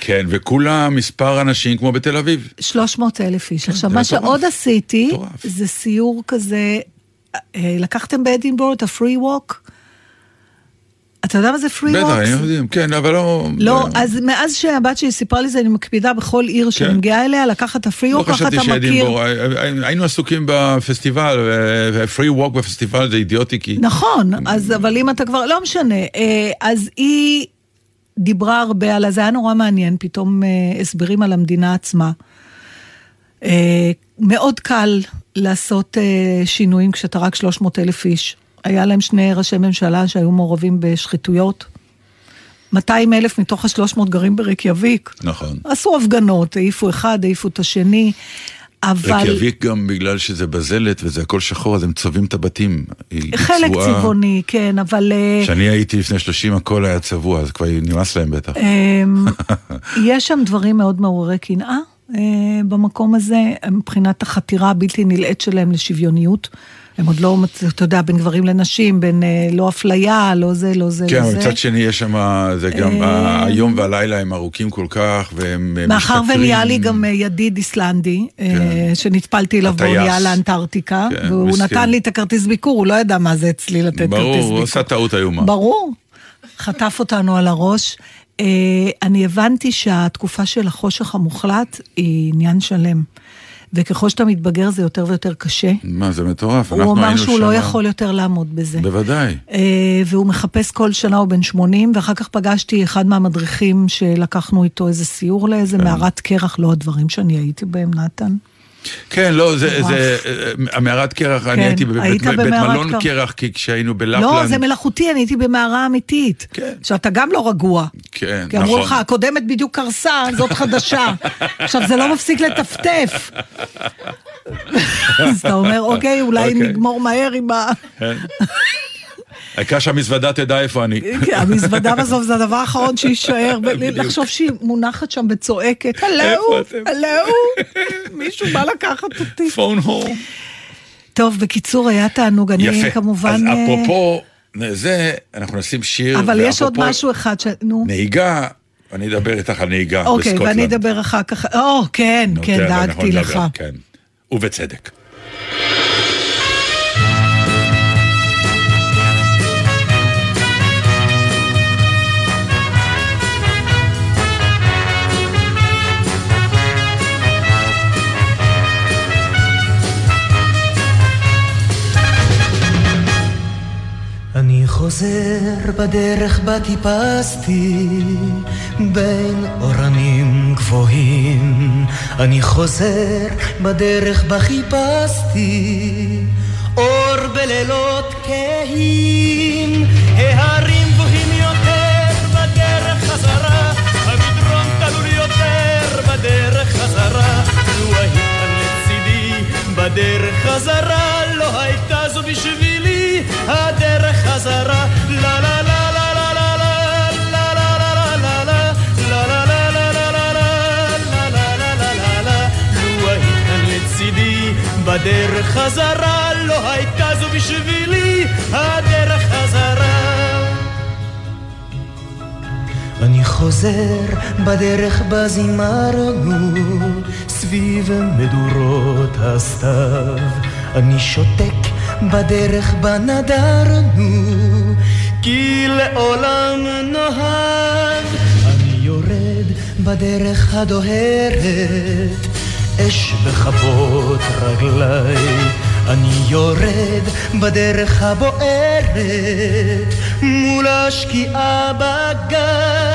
כן, וכולה מספר אנשים כמו בתל אביב. 300 אלף איש. עכשיו, זה מה. שעוד עשיתי. זה סיור כזה, לקחתם באדינבורו את הפרי ווק? אתה יודע מה זה פרי בטח, ווק? הם יודעים, כן, אבל לא... לא, אז מאז שהבת שלי סיפרה לי זה, אני מקפידה בכל עיר שאני כן. מגיעה אליה, לקחת את הפרי לא ווק, ככה חשבתי אתה מכיר. שאדינבורו, היינו עסוקים בפסטיבל, ופרי ווק בפסטיבל זה אידיוטי, כי... נכון, אז אבל אם אתה כבר, לא משנה. אה, אז היא דיברה הרבה על, זה היה נורא מעניין, פתאום אה, הסברים על המדינה עצמה. אה, מאוד קל לעשות אה, שינויים כשאתה רק 300 אלף איש. היה להם שני ראשי ממשלה שהיו מעורבים בשחיתויות. 200 אלף מתוך ה-300 גרים ברקיאביק. נכון. עשו הפגנות, העיפו אחד, העיפו את השני, אבל... רקיאביק גם בגלל שזה בזלת וזה הכל שחור, אז הם צובעים את הבתים. חלק צבועה. צבעוני, כן, אבל... אה, כשאני הייתי לפני 30 הכל היה צבוע, אז כבר נמאס להם בטח. אמ, [LAUGHS] יש שם דברים מאוד מעוררי קנאה אה, במקום הזה, מבחינת החתירה הבלתי נלאית שלהם לשוויוניות. הם עוד לא, אתה יודע, בין גברים לנשים, בין אה, לא אפליה, לא זה, לא זה, כן, לא זה. מצד שני יש שם, זה גם, אה, היום והלילה הם ארוכים כל כך, והם אה, מאחר משתכרים. ונהיה לי גם אה, ידיד איסלנדי, אה, כן. שנטפלתי אליו. באונייה לאנטארקטיקה, כן, והוא מסכן. נתן לי את הכרטיס ביקור, הוא לא ידע מה זה אצלי לתת כרטיס ברור, ביקור. הוא עשה טעות איומה. ברור. חטף אותנו על הראש. אה, אני הבנתי שהתקופה של החושך המוחלט היא עניין שלם. וככל שאתה מתבגר זה יותר ויותר קשה. מה, זה מטורף, הוא אנחנו אמר היינו שהוא לא יכול יותר לעמוד בזה. בוודאי. אה, והוא מחפש כל שנה, הוא בן 80, ואחר כך פגשתי אחד מהמדריכים שלקחנו איתו איזה סיור לאיזה כן. מערת קרח, לא הדברים שאני הייתי בהם, נתן. כן, לא, זה, מטורף. זה, אה, המערת קרח, אני כן, הייתי בבית היית בית במערת מלון קרח. קרח, כי כשהיינו בלפלנד. לא, זה מלאכותי, אני הייתי במערה אמיתית. כן. שאתה גם לא רגוע. כן, כי אמרו נכון. לך, הקודמת בדיוק קרסה, זאת חדשה. [LAUGHS] עכשיו, זה לא מפסיק לטפטף. [LAUGHS] אז אתה אומר, אוקיי, אולי אוקיי. נגמור מהר עם ה... העיקר שהמזוודה תדע איפה אני. כן, המזוודה בסוף זה הדבר האחרון שיישאר. [LAUGHS] לחשוב שהיא מונחת שם וצועקת, הלו, איפה אתם?" הלו, [LAUGHS] מישהו בא לקחת אותי. פון הום. טוב, בקיצור, היה תענוג, אני יפה. כמובן... אז אה, אפרופו זה, אנחנו נשים שיר. אבל יש עוד משהו אחד ש... נו. נהיגה, אני אדבר איתך על נהיגה אוקיי, בסקוטלנד. ואני אדבר אחר כך, או, כן, כן, דאגתי לך. כן, ובצדק. חוזר בדרך בה טיפסתי בין אורנים גבוהים. אני חוזר בדרך בה חיפשתי אור בלילות כהים. ההרים גבוהים יותר בדרך חזרה המדרון תלול יותר בדרך חזרה. לו היית לצידי בדרך חזרה לא הייתה זו בשבילי הדרך חזרה. לה לה לה בדרך חזרה לא הייתה זו בשבילי הדרך חזרה. אני חוזר בדרך בה זימרנו סביב מדורות הסתיו. אני שותק בדרך בה נדרנו כי לעולם נאהב. אני יורד בדרך הדוהרת אש בכבות רגליי. אני יורד בדרך הבוערת מול השקיעה בגיא.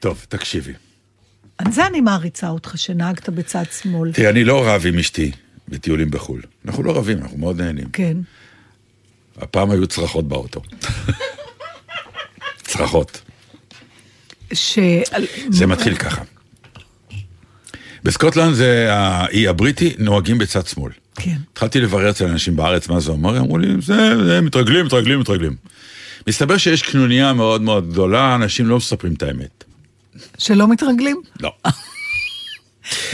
טוב, תקשיבי. על זה אני מעריצה אותך, שנהגת בצד שמאל. תראי, אני לא רב עם אשתי בטיולים בחו"ל. אנחנו לא רבים, אנחנו מאוד נהנים. כן. הפעם היו צרחות באוטו. צרחות. ש... זה מתחיל ככה. בסקוטלנד זה האי הבריטי, נוהגים בצד שמאל. כן. התחלתי לברר אצל אנשים בארץ מה זה אומר, אמרו לי, זה, זה מתרגלים, מתרגלים, מתרגלים. מסתבר שיש קנוניה מאוד מאוד גדולה, אנשים לא מספרים את האמת. שלא מתרגלים? לא. [LAUGHS]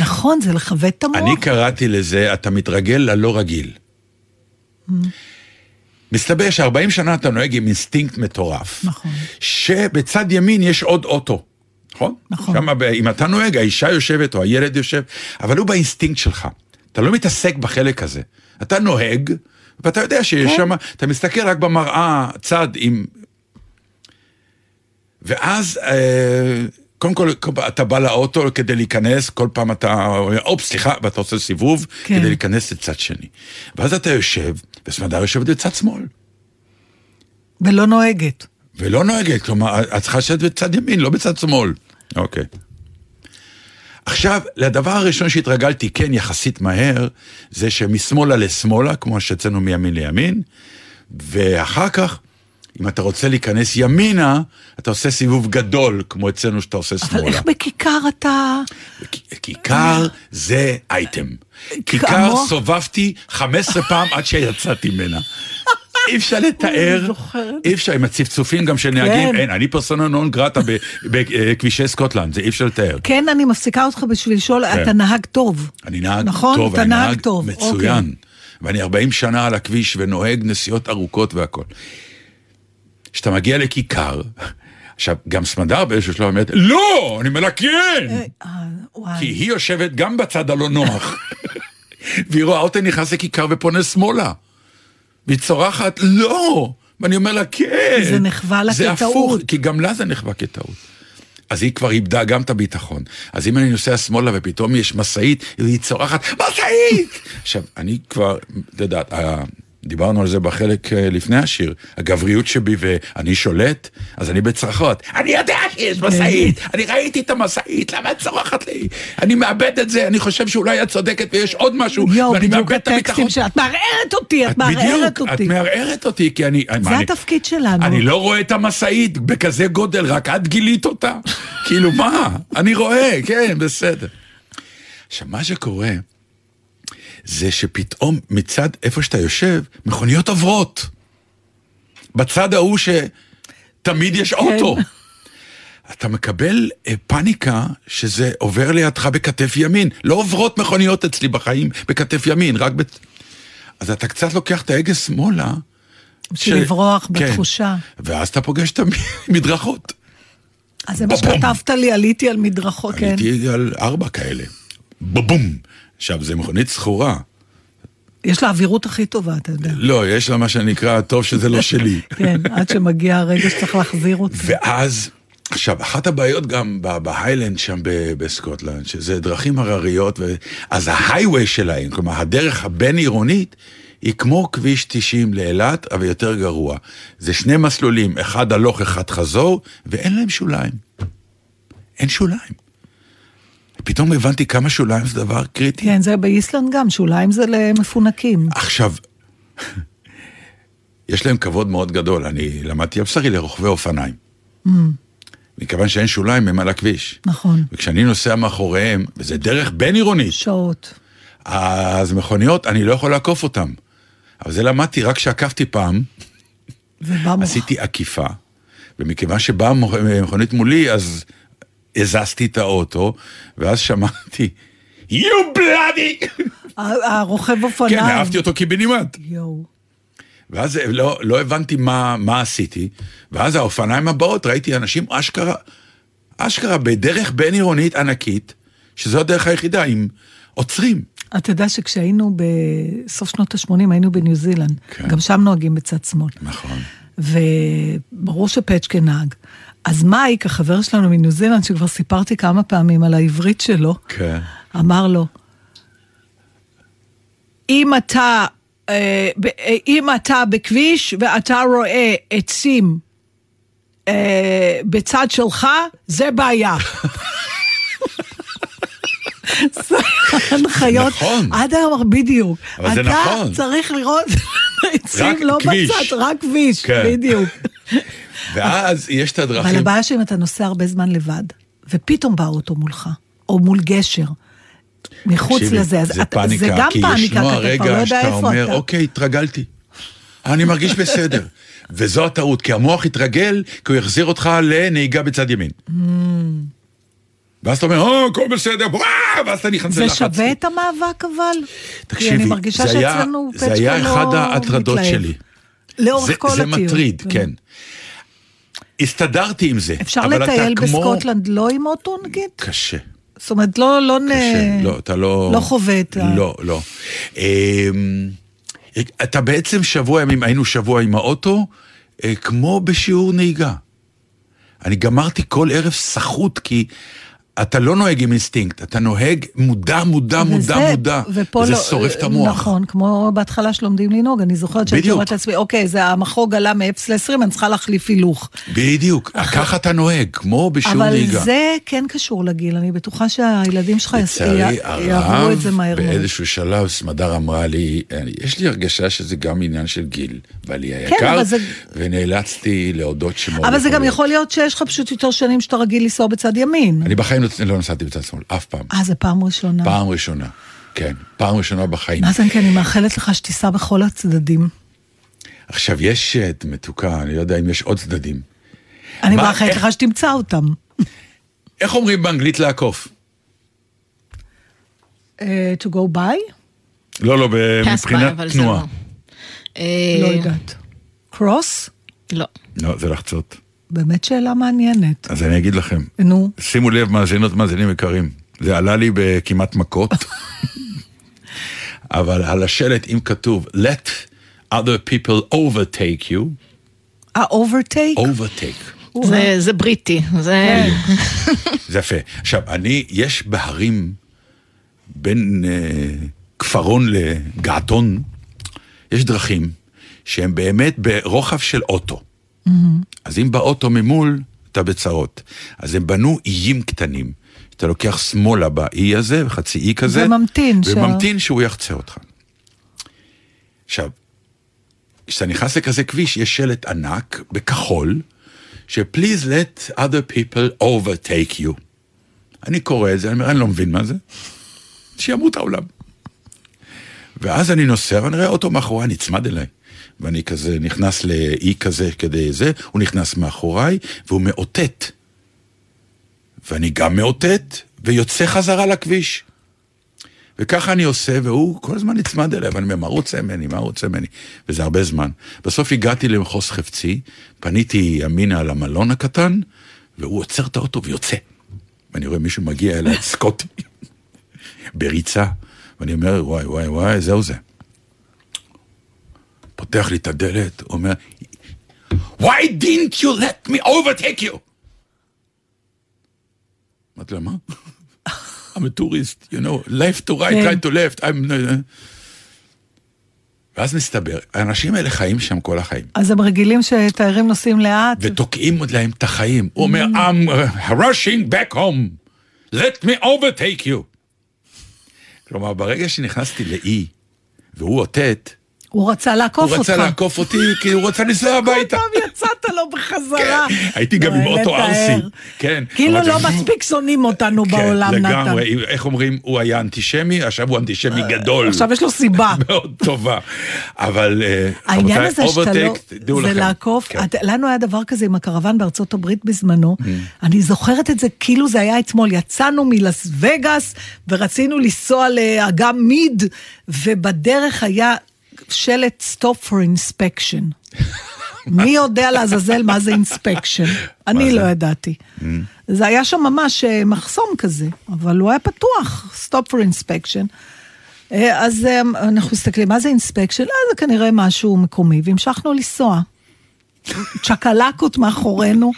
נכון, זה לכבד את המוח. אני קראתי לזה, אתה מתרגל ללא רגיל. מסתבר ש-40 שנה אתה נוהג עם אינסטינקט מטורף. נכון. שבצד ימין יש עוד אוטו. נכון? נכון. שמה, אם אתה נוהג, האישה יושבת או הילד יושב, אבל הוא באינסטינקט שלך. אתה לא מתעסק בחלק הזה. אתה נוהג, ואתה יודע שיש כן. שם, אתה מסתכל רק במראה, צד עם... ואז, אה, קודם כל, אתה בא לאוטו כדי להיכנס, כל פעם אתה, אופ, סליחה, ואתה עושה סיבוב, כן. כדי להיכנס לצד שני. ואז אתה יושב, וסמדר יושבת בצד שמאל. ולא נוהגת. ולא נוהגת, כלומר, את צריכה לשבת בצד ימין, לא בצד שמאל. אוקיי. עכשיו, לדבר הראשון שהתרגלתי, כן, יחסית מהר, זה שמשמאלה לשמאלה, כמו שאצלנו מימין לימין, ואחר כך, אם אתה רוצה להיכנס ימינה, אתה עושה סיבוב גדול, כמו אצלנו שאתה עושה אבל שמאלה. איך בכיכר אתה... כיכר זה אייטם. כיכר? סובבתי 15 פעם עד שיצאתי ממנה. אי אפשר לתאר. אי אפשר, עם הצפצופים גם של נהגים, כן. אין, אני פרסונה נון גרטה בכבישי סקוטלנד, זה אי אפשר לתאר. כן, אני מפסיקה אותך בשביל לשאול, כן. אתה נהג טוב. אני נהג נכון? טוב, אתה אני נהג נהג טוב, מצוין. אוקיי. ואני 40 שנה על הכביש ונוהג נסיעות ארוכות והכל. כשאתה מגיע לכיכר, עכשיו, גם סמדר באיזשהו שלב אומרת, לא! אני אומר לה, כן! כי היא יושבת גם בצד הלא נוח, [LAUGHS] והיא רואה אותי נכנס לכיכר ופונה שמאלה. והיא צורחת, לא! ואני אומר לה, כן! זה נחווה לה זה כטעות. הפוך, כי גם לה זה נחווה כטעות. אז היא כבר איבדה גם את הביטחון. אז אם אני נוסע שמאלה ופתאום יש משאית, היא צורחת, משאית! עכשיו, אני כבר, את יודעת, דיברנו על זה בחלק אה, לפני השיר, הגבריות שבי ואני שולט, אז אני בצרחות. אני יודע שיש משאית, אני ראיתי את המשאית, למה את צורחת לי? אני מאבד את זה, אני חושב שאולי את צודקת ויש עוד משהו, יואו, ואני בדיוק מאבד את הביטחון. הטקסטים שאת מערערת אותי, את מערערת בדיוק, את אותי. מערערת אותי, כי אני... זה התפקיד שלנו. אני לא רואה את המשאית בכזה גודל, רק את גילית אותה? כאילו, מה? אני רואה, כן, בסדר. עכשיו, מה שקורה, זה שפתאום מצד איפה שאתה יושב, מכוניות עוברות. בצד ההוא שתמיד יש אוטו. אתה מקבל אה, פאניקה שזה עובר לידך בכתף ימין. לא עוברות מכוניות אצלי בחיים בכתף ימין, רק ב... אז אתה קצת לוקח את ההגה שמאלה. בשביל ש- לברוח כן. בתחושה. ואז אתה פוגש את המדרכות. [LAUGHS] אז זה מה. שכתבת לי, עליתי על מדרכות, כן. הייתי על ארבע כאלה. בבום. עכשיו, זה מכונית זכורה. יש לה אווירות הכי טובה, אתה יודע. לא, יש לה מה שנקרא, טוב שזה לא שלי. [LAUGHS] כן, עד שמגיע הרגע שצריך להחזיר אותי. ואז עכשיו, אחת הבעיות גם בהיילנד שם בסקוטלנד, שזה דרכים הרריות, ו... אז ההייווי שלהם, כלומר הדרך הבין-עירונית, היא כמו כביש 90 לאילת, אבל יותר גרוע. זה שני מסלולים, אחד הלוך, אחד חזור, ואין להם שוליים. אין שוליים. פתאום הבנתי כמה שוליים זה דבר קריטי. כן, זה באיסלנד גם, שוליים זה למפונקים. עכשיו, [LAUGHS] יש להם כבוד מאוד גדול, אני למדתי על בשרי לרוכבי אופניים. מכיוון שאין שוליים הם על הכביש. נכון. וכשאני נוסע מאחוריהם, וזה דרך בין-עירונית, שעות. אז מכוניות, אני לא יכול לעקוף אותן. אבל זה למדתי רק כשעקפתי פעם, ובא מוח. עשיתי עקיפה, ומכיוון שבאה מכונית מולי, אז הזזתי את האוטו, ואז שמעתי, you bloody! הרוכב אופניים. כן, אהבתי אותו קיבינימט. יואו. ואז לא, לא הבנתי מה, מה עשיתי, ואז האופניים הבאות, ראיתי אנשים אשכרה, אשכרה בדרך בין-עירונית ענקית, שזו הדרך היחידה, עם עוצרים. אתה יודע שכשהיינו בסוף שנות ה-80, היינו בניו זילנד. כן. גם שם נוהגים בצד שמאל. נכון. וברור שפצ'קה נהג. אז מייק, החבר שלנו מניו זילנד, שכבר סיפרתי כמה פעמים על העברית שלו, כן. אמר לו, אם אתה, אה, ב- אה, אם אתה בכביש ואתה רואה עצים אה, בצד שלך, זה בעיה. הנחיות, נכון. עד היום, בדיוק. אבל זה אתה נכון. צריך לראות עצים לא. בצד, רק כביש, כן. בדיוק. ואז יש את אבל הדרכים. הבעיה שאם אתה נוסע הרבה זמן לבד, ופתאום בא אוטו מולך, או מול גשר, מחוץ תקשיבי, לזה, אז זה אתה- פאניקה, זה גם כי פאניקה, ישנו כי לא הרגע יודע שאתה אומר, אתה. אוקיי, התרגלתי. אני מרגיש בסדר. [LAUGHS] וזו הטעות, כי המוח התרגל, כי הוא יחזיר אותך לנהיגה בצד ימין. Mm. ואז אתה אומר, או, הכל בסדר, וואו, ואז אתה נכנס זה ללחץ. שווה את המאבק אבל? כי תקשיבי, אני מרגישה זה היה- שאצלנו זה היה פצ'קה אחד לא ההטרדות מתלהב. שלי. לאורך זה, כל זה הטיול. מטריד, כן. הסתדרתי עם זה. אפשר לטייל כמו- בסקוטלנד לא עם אוטו נגיד? קשה. זאת אומרת, לא, לא, נ... קשה, לא, אתה לא... לא חווה את ה... לא, לא. אמ, אתה בעצם שבוע ימים, היינו שבוע עם האוטו, אה, כמו בשיעור נהיגה. אני גמרתי כל ערב סחוט, כי אתה לא נוהג עם אינסטינקט, אתה נוהג מודע, מודע, מודע, וזה- מודע. ופה וזה לא- שורף את המוח. נכון, כמו בהתחלה שלומדים לנהוג, אני זוכרת בדיוק. אומרת לעצמי, אוקיי, זה המחוג עלה מ-0 ל-20, אני צריכה להחליף הילוך. בדיוק, [LAUGHS] ככה אתה נוהג, כמו בשיעור אבל נהיגה. זה כן קשור לגיל, אני בטוחה שהילדים שלך יעברו את זה מהר מאוד. באיזשהו שלב סמדר אמרה לי, "אני- יש לי הרגשה שזה גם עניין של גיל, בעלי כן, היקר, אבל זה- ונאלצתי להודות שמאוד אבל זה גם. יכול להיות שיש לך פשוט יותר שנים שאתה רגיל לנסוע בצד ימין. אני בחיים לא- לא נסעתי בצד שמאל, אף פעם. אה, זה פעם ראשונה. פעם ראשונה, כן, פעם ראשונה בחיים. נתן, כן, אני מאחלת לך שתיסע בכל הצדדים. עכשיו, יש את מתוקה, אני לא יודע אם יש עוד צדדים. אני מאחלת איך- לך שתמצא אותם. איך אומרים באנגלית לעקוף? אה, to go by? לא, לא, Pass by, מבחינת תנועה. לא. אה, לא יודעת. קרוס? לא. לא, זה לחצות. באמת שאלה מעניינת. אז אני אגיד לכם, נו, שימו לב, מאזינות, מאזינים יקרים, זה עלה לי בכמעט מכות, [LAUGHS] אבל על השלט, אם כתוב, let other people overtake you, ה-overtake? overtake. זה- זה בריטי, זה... [LAUGHS] זה יפה. עכשיו, אני, יש בהרים בין אה, כפרון לגעתון, יש דרכים שהן באמת ברוחב של אוטו. אז אם באוטו ממול, אתה בצרות. אז הם בנו איים קטנים. אתה לוקח שמאלה באי הזה, חצי אי כזה, וממתין ש- וממתין שהוא יחצה אותך. עכשיו, כשאתה נכנס לכזה כביש, יש שלט ענק בכחול, ש-please let other people overtake you. אני קורא את זה, אני אומר, אני לא מבין מה זה. שימות העולם. ואז אני נוסע, ואני רואה אוטו מאחוריי, נצמד אליי. ואני כזה נכנס לאי כזה כדי זה, הוא נכנס מאחוריי, והוא מאותת. ואני גם מאותת, ויוצא חזרה לכביש. וככה אני עושה, והוא כל הזמן נצמד אליי, ואני אומר, מה רוצה ממני, מה רוצה ממני? וזה הרבה זמן. בסוף הגעתי למחוז חפצי, פניתי ימינה למלון הקטן, והוא עוצר את האוטו ויוצא. ואני רואה מישהו מגיע אליי, [LAUGHS] סקוטי, בריצה, ואני אומר, וואי, וואי, וואי, זהו זה. פותח לי את הדלת, אומר, Why didn't you let me overtake you? אמרתי לה, מה? I'm a tourist, you know, left to right, כן. right to left, I'm... ואז מסתבר, האנשים האלה חיים שם כל החיים. אז הם רגילים שתיירים נוסעים לאט. ותוקעים להם את החיים. הוא אומר, I'm uh, rushing back home, let me overtake you. כלומר, ברגע שנכנסתי לאי, והוא אותת, הוא רצה לעקוף הוא אותך. רצה לעקוף אותי, כי הוא רצה לנסוע הביתה. יצאת לו בחזרה. כן, הייתי גם עם אין אוטו. ארסי. כן. כאילו לא מספיק שונאים אותנו כן, בעולם, נתן. לגמרי, איך אומרים, הוא היה אנטישמי, עכשיו הוא אנטישמי גדול. עכשיו יש לו סיבה. [LAUGHS] מאוד טובה. אבל אה, רבותיי, שאתה לא, דעו זה לכם. לעקוף, כן. לנו היה דבר כזה עם הקרוון בארצות הברית בזמנו, Mm. אני זוכרת את זה כאילו זה היה אתמול, יצאנו מלס וגאס ורצינו לנסוע לאגם מיד, ובדרך היה שלט Stop for inspection. [LAUGHS] מי יודע לעזאזל מה זה inspection? אני לא ידעתי. זה היה שם ממש אה, מחסום כזה, אבל הוא היה פתוח, Stop for inspection. אה, אז אה, אנחנו מסתכלים, מה זה inspection? זה כנראה משהו מקומי, והמשכנו לנסוע. צ'קלקות מאחורינו,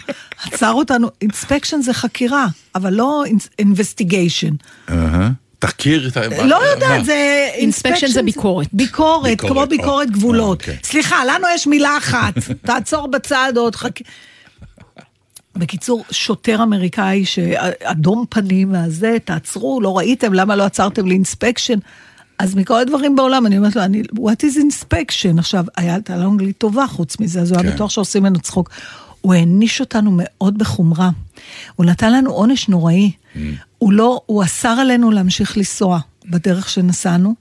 עצר אותנו, inspection זה חקירה, אבל לא investigation. אהה. תחקיר, ת- לא יודעת, זה... Inspection זה ביקורת. ביקורת, כמו ביקורת או, גבולות. אוקיי. סליחה, לנו יש מילה אחת, [LAUGHS] תעצור בצד עוד חכ... בקיצור, שוטר אמריקאי שאדום פנים מהזה, תעצרו, לא ראיתם, למה לא עצרתם לאינספקשן? אז מכל הדברים בעולם, אני אומרת לו, אני, what is inspection? עכשיו, היה הייתה לו אנגלית טובה חוץ מזה, אז הוא היה כן. בטוח שעושים ממנו צחוק. הוא העניש אותנו מאוד בחומרה. הוא נתן לנו עונש נוראי. הוא לא, הוא אסר עלינו להמשיך לנסוע בדרך שנסענו,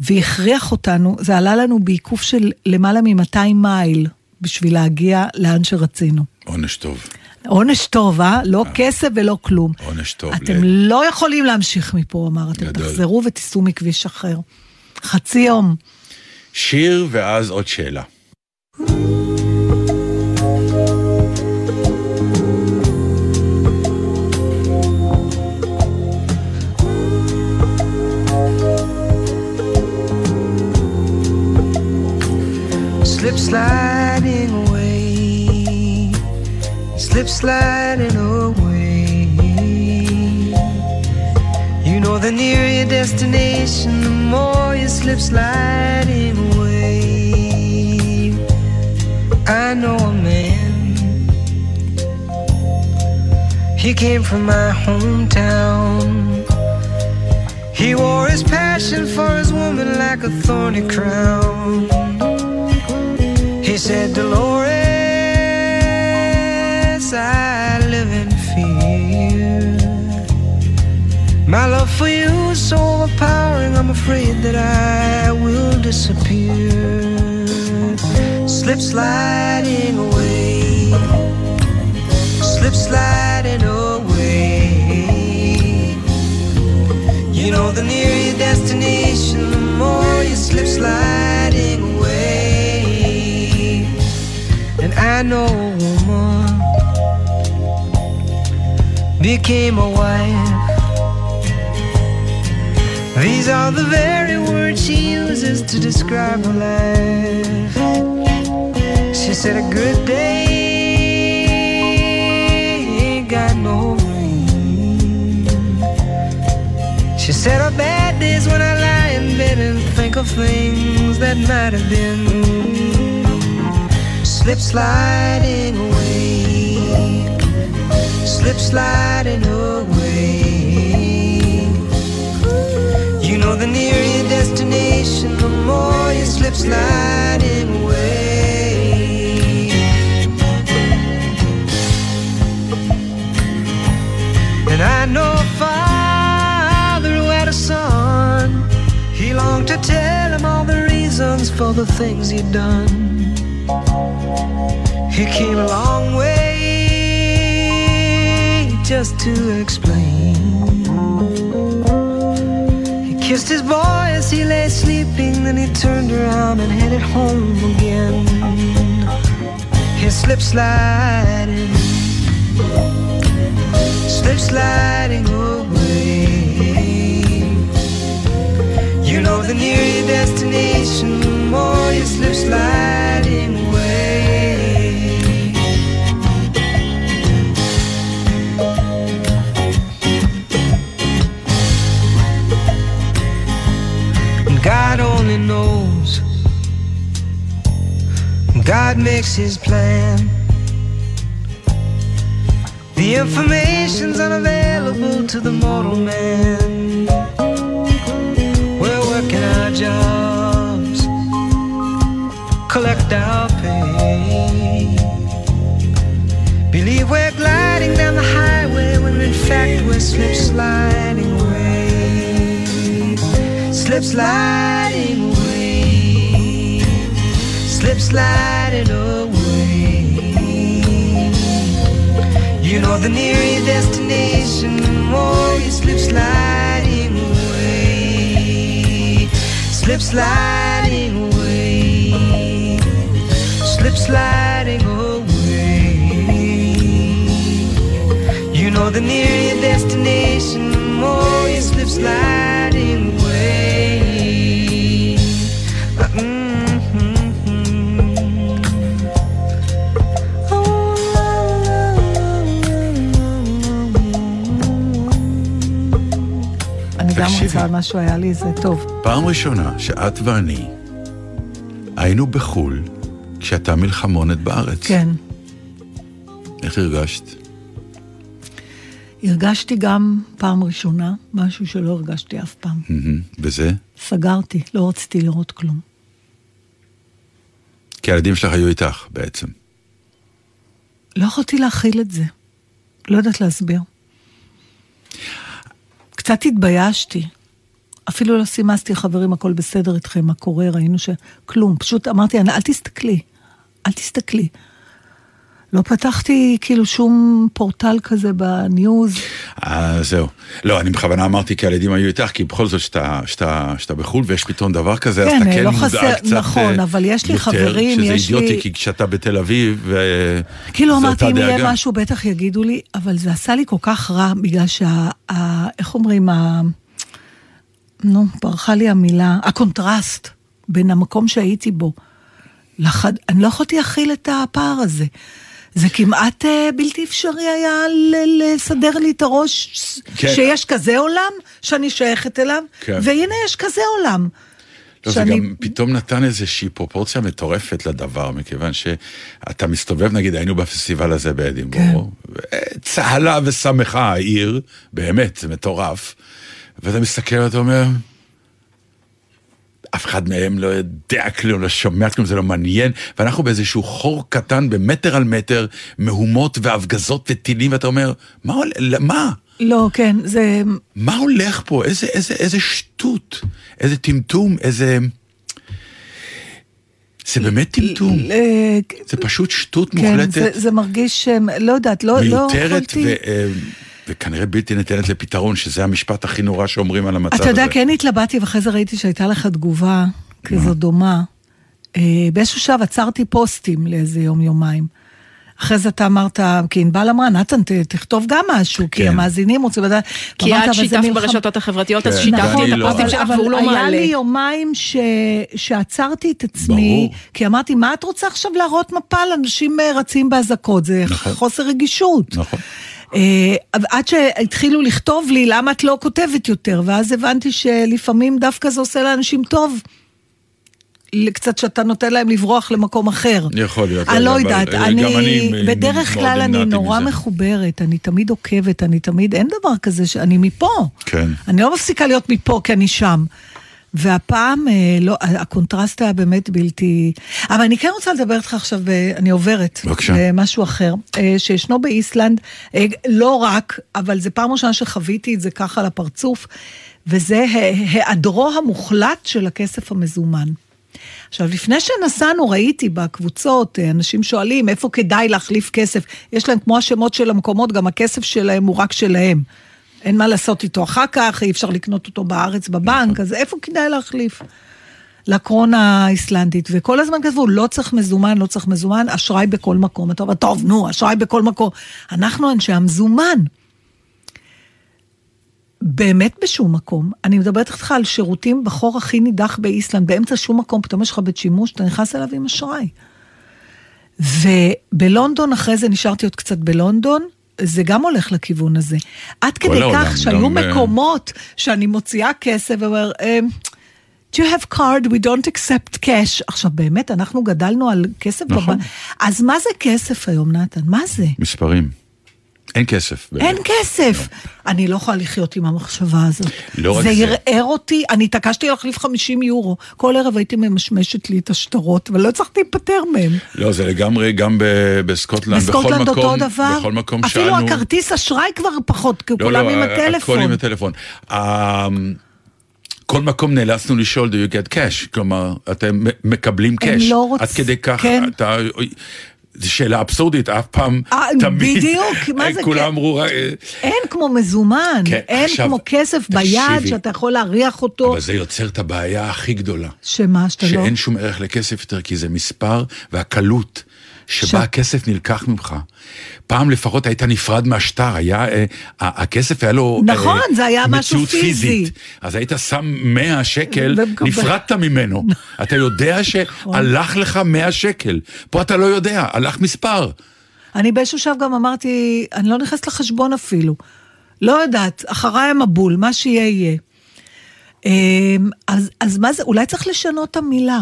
והכריח אותנו, זה עלה לנו בעיקוף של למעלה מ-200 מייל בשביל להגיע לאן שרצינו. עונש טוב. עונש טוב, אה? לא כסף ולא כלום. עונש טוב. אתם ל- לא יכולים להמשיך מפה, אמר, אתם גדול. תחזרו ותיסעו מכביש אחר. חצי יום. שיר ואז עוד שאלה. Sliding away, slip sliding away. You know, the nearer your destination, the more you slip sliding away. I know a man, he came from my hometown. He wore his passion for his woman like a thorny crown. He said, Dolores, I live in fear. My love for you is so overpowering, I'm afraid that I will disappear. Slip sliding away, slip sliding away. You know, the nearer your destination, the more you slip sliding I know a woman became a wife. These are the very words she uses to describe her life. She said, A good day ain't got no rain. She said, A bad day's when I lie in bed and think of things that might have been. Slip sliding away, slip sliding away. You know, the nearer your destination, the more you slip sliding away. And I know a father who had a son. He longed to tell him all the reasons for the things he'd done. He came a long way just to explain. He kissed his boy as he lay sleeping, then he turned around and headed home again. He slipped sliding, slip sliding away. You know, the nearer your destination, more you slip sliding God makes his plan. The information's unavailable to the mortal man. We're working our jobs, collect our pay. Believe we're gliding down the highway when in fact we're slip sliding away. Slip sliding away. Slip sliding away. You know the nearer your destination, the more you slip sliding away. Slip sliding away. Slip sliding away. You know the nearer your destination, the more you slip sliding תקשיבי. רוצה משהו, היה לי זה טוב. פעם ראשונה שאת ואני היינו בחו"ל כשאתה מלחמונת בארץ. כן. איך הרגשת? הרגשתי גם פעם ראשונה משהו שלא הרגשתי אף פעם. וזה? סגרתי, לא רציתי לראות כלום. כי הילדים שלך היו איתך בעצם. לא יכולתי להכיל את זה. לא יודעת להסביר. קצת התביישתי. אפילו לא סימסתי, חברים, הכל בסדר איתכם, מה קורה, ראינו ש... כלום. פשוט אמרתי, אל תסתכלי, אל תסתכלי. לא פתחתי כאילו שום פורטל כזה בניוז. אה, זהו. לא, אני בכוונה אמרתי כי הילדים היו איתך, כי בכל זאת שאתה, בחו"ל ויש פתאום דבר כזה, אז כן, אתה כן לא מודאג חסר- קצת נכון, אה, אבל יש לי יותר, חברים, יש שזה אידיוטי, לי- כי כשאתה בתל אביב, ו... כאילו זה אמרתי, אם יהיה. משהו, בטח יגידו לי, אבל זה עשה לי כל כך רע, בגלל שה... ה, איך אומרים? ה, נו, ברחה לי המילה, הקונטרסט בין המקום שהייתי בו. לחד, אני לא יכולתי להכיל את הפער הזה. זה כמעט אה, בלתי אפשרי היה לסדר לי את הראש כן. שיש כזה עולם שאני שייכת אליו, כן. והנה יש כזה עולם. לא, זה שאני- גם פתאום נתן איזושהי פרופורציה מטורפת לדבר, מכיוון שאתה מסתובב, נגיד, היינו בפסטיבל הזה באדינבורו, כן. צהלה ושמחה העיר, באמת, זה מטורף, ואתה מסתכל ואתה אומר, אף אחד מהם לא יודע כלום, לא שומע כלום, זה לא מעניין, ואנחנו באיזשהו חור קטן במטר על מטר, מהומות והפגזות וטילים, ואתה אומר, מה, מה? לא, כן, זה... מה הולך פה? איזה, איזה, איזה שטות, איזה טמטום, איזה... זה באמת טמטום. זה פשוט שטות כן, מוחלטת, זה, זה מרגיש, אה, לא יודעת, לא, לא מיותרת, יכולתי... ו, אה, וכנראה בלתי ניתנת לפתרון, שזה המשפט הכי נורא שאומרים על המצב הזה. אתה יודע, כן התלבטתי, ואחרי זה ראיתי שהייתה לך תגובה כזו דומה. אה, באיזשהו שלב עצרתי פוסטים לאיזה יום-יומיים. אחרי זה אתה אמרת, כי ענבל אמרה, נתן, ת- תכתוב גם משהו, כי כן. המאזינים רוצים לדעת. כי את אבל שיתפת מלחמה." ברשתות החברתיות, אז כן, שיתפתי ואני את לא. הפוסטים אבל, שלך אבל והוא לא היה מעלה. לי יומיים ש... שעצרתי את עצמי, ברור. כי אמרתי, מה את רוצה עכשיו להראות מפה לאנשים אה, רצים באזעקות? זה נכון. חוסר רגישות. נכון. אה, עד שהתחילו לכתוב לי, למה את לא כותבת יותר? ואז הבנתי שלפעמים דווקא זה עושה לאנשים טוב. קצת שאתה נותן להם לברוח למקום אחר. יכול להיות, אני לא יודעת, אה, אני, אני בדרך כלל אני נורא מזה. מחוברת, אני תמיד עוקבת, אני תמיד, אין דבר כזה שאני מפה. כן. אני לא מפסיקה להיות מפה כי אני שם. והפעם, אה, לא, הקונטרסט היה באמת בלתי... אבל אני כן רוצה לדבר איתך עכשיו, אה, אני עוברת. בבקשה. למשהו אחר, אה, שישנו באיסלנד, לא רק, אבל זה פעם ראשונה שחוויתי את זה ככה על הפרצוף, וזה היעדרו המוחלט של הכסף המזומן. עכשיו, לפני שנסענו, ראיתי בקבוצות, אנשים שואלים איפה כדאי להחליף כסף. יש להם, כמו השמות של המקומות, גם הכסף שלהם הוא רק שלהם. אין מה לעשות איתו אחר כך, אי אפשר לקנות אותו בארץ בבנק, אז איפה כדאי להחליף? לקרון האיסלנדית, וכל הזמן כתבו, לא צריך מזומן, לא צריך מזומן, אשראי בכל מקום. אתה אומר, טוב, נו, אשראי בכל מקום. אנחנו אנשי המזומן. באמת בשום מקום. אני מדברת איתך על שירותים בחור הכי נידח באיסלנד, באמצע שום מקום, פתאום יש לך בית שימוש, אתה נכנס אליו עם אשראי. ובלונדון, אחרי זה נשארתי עוד קצת בלונדון, זה גם הולך לכיוון הזה. עד כדי העולם, כך שהיו גם, אה, מקומות שאני מוציאה כסף ואומר, "אה, Do you have card? We don't accept cash. עכשיו, באמת, אנחנו גדלנו על כסף נכון. בבנק. אז מה זה כסף היום, נתן? מה זה? מספרים. אין כסף. באמת. אין כסף. אני לא יכולה לחיות עם המחשבה הזאת. לא רק זה זה. ערער אותי, אני התעקשתי להחליף 50 יורו. כל ערב הייתי ממשמשת לי את השטרות, אבל לא הצלחתי להיפטר מהם. לא, זה לגמרי גם ב- בסקוטלנד. בכל בסקוטלנד מקום, דבר? בכל מקום אפילו שאלנו... הכרטיס אשראי כבר פחות, כי לא, כולם לא, עם הכל הטלפון. עם הטלפון. אה, כל מקום נאלצנו לשאול, do you get cash? כלומר, אתם מקבלים הם cash. לא רוצ- עד כדי כך, כן. אתה... זו שאלה אבסורדית, אף פעם, אה, תמיד, בדיוק, מה זה [LAUGHS] כולם? אמרו, אה, אין כמו מזומן, כן, אין עכשיו, כמו כסף ביד תקשיבי. שאתה יכול להריח אותו. אבל זה יוצר את הבעיה הכי גדולה. שמה, שאתה לא... שאין שום ערך לכסף יותר, כי זה מספר והקלות שבה ש- הכסף נלקח ממך. פעם לפחות היית נפרד מהשטר, היה, אה, הכסף היה לו נכון, אה, זה היה משהו פיזי. פיזית. אז היית שם 100 שקל, ומקבל- נפרדת ממנו. אתה יודע שהלך לך 100 שקל. פה אתה לא יודע, הלך מספר. אני באיזשהו שלב גם אמרתי, אני לא נכנסת לחשבון אפילו. לא יודעת, אחריי המבול, מה שיהיה יהיה. אמ, אז, אז מה זה, אולי צריך לשנות את המילה.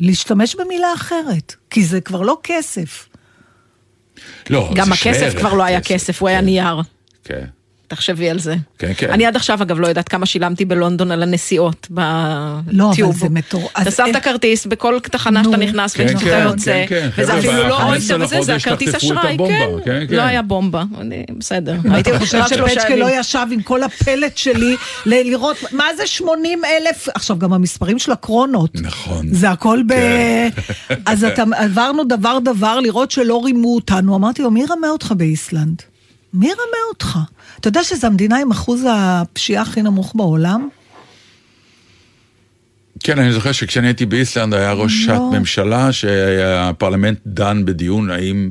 להשתמש במילה אחרת, כי זה כבר לא כסף. לא, גם זה הכסף שווה כבר לא היה כסף, כסף, הוא היה כן, נייר. כן. תחשבי על זה. כן, כן. אני עד עכשיו, אגב, לא יודעת כמה שילמתי בלונדון על הנסיעות בטיוב. לא, אבל זה מטורף. אתה שם את הכרטיס בכל תחנה שאתה. נכנס כן, ואתה כן, יוצא, כן, כן. וזה אפילו לא אויסטר 15 וזה, זה הכרטיס אשראי, כן. לא היה בומבה, בסדר. הייתי אתה חושב רק שלושה שפצ'קה. לא ישב עם כל הפלט שלי לראות, מה זה 80 אלף? עכשיו, גם המספרים של הקרונות. נכון. זה הכל ב... אז עברנו דבר דבר לראות שלא רימו אותנו. אמרתי לו, מי רמה אותך באיסלנד? מי רמה אותך? אתה יודע שזו המדינה עם אחוז הפשיעה הכי נמוך בעולם? כן, אני זוכר שכשאני הייתי באיסלנד היה ראשת לא. ממשלה שהפרלמנט דן בדיון האם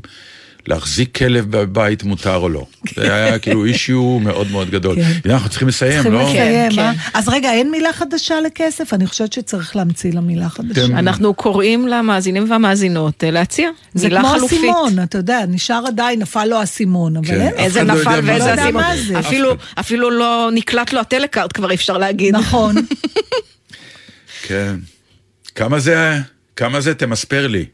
להחזיק כלב בבית מותר או לא. [LAUGHS] זה היה כאילו אישיו מאוד מאוד גדול. כן. אנחנו צריכים לסיים, צריכים לא? לסיים, כן, אה? כן. אז רגע, אין מילה חדשה לכסף? אני חושבת שצריך להמציא לה מילה חדשה. אנחנו קוראים למאזינים והמאזינות אה, להציע זה מילה כמו חלופית. אסימון, אתה יודע, נשאר עדיין, נפל לו האסימון, אבל כן. אין... איזה לא נפל ואיזה זה. אסימון. לא זה. אפילו לא נקלט לו הטלקארט כבר אי אפשר להגיד. נכון. [LAUGHS] כן. כמה זה, כמה זה תמספר לי?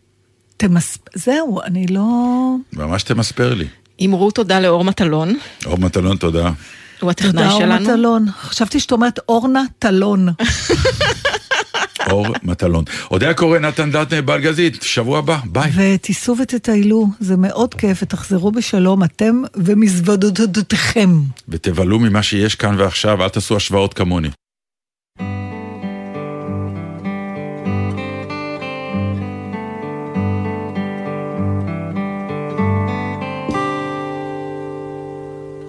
תמס... זהו, אני לא... ממש תמספר לי. אמרו תודה לאור מטלון, אור מטלון, תודה. הוא הטכנאי תודה, אורנה שלנו. טלון. חשבתי שאת אומרת אורנה טלון. [LAUGHS] אור מטלון. אודיה קורא, נתן דטנר, בלגזית, שבוע הבא, ביי. ותיסעו ותטיילו, זה מאוד כיף, ותחזרו בשלום, אתם ומזוודותיכם. ותבלו ממה שיש כאן ועכשיו, אל תעשו השוואות כמוני.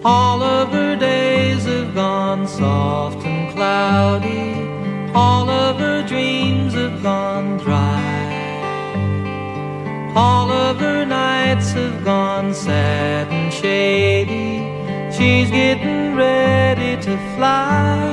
All of her days have gone soft and cloudy. All of her dreams have gone dry. All of her nights have gone sad and shady. She's getting ready to fly.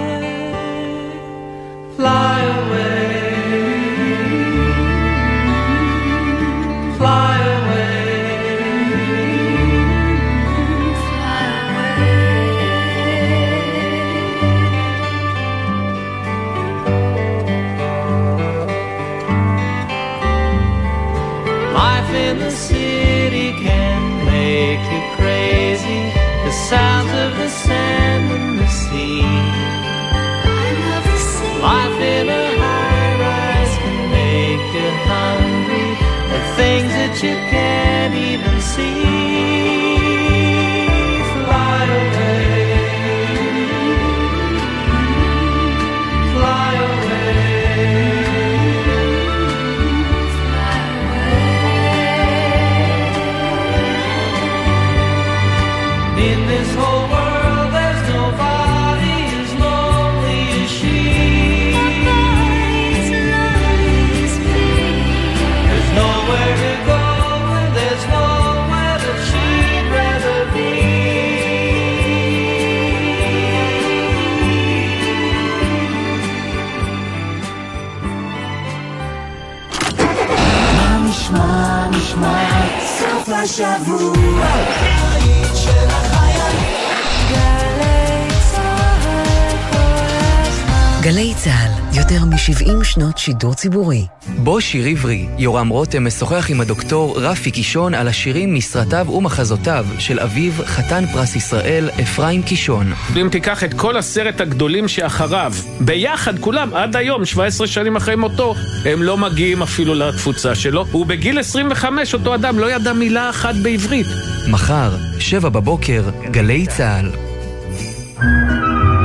שידור ציבורי. בו שיר עברי, יורם רותם משוחח עם הדוקטור רפי קישון על השירים מסרטיו ומחזותיו של אביו, חתן פרס ישראל, אפרים קישון. אם תיקח את כל עשרת הגדולים שאחריו, ביחד כולם, עד היום, 17 שנים אחרי מותו, הם לא מגיעים אפילו לתפוצה שלו. ובגיל 25 אותו אדם לא ידע מילה אחת בעברית. מחר, שבע בבוקר, גלי צה"ל.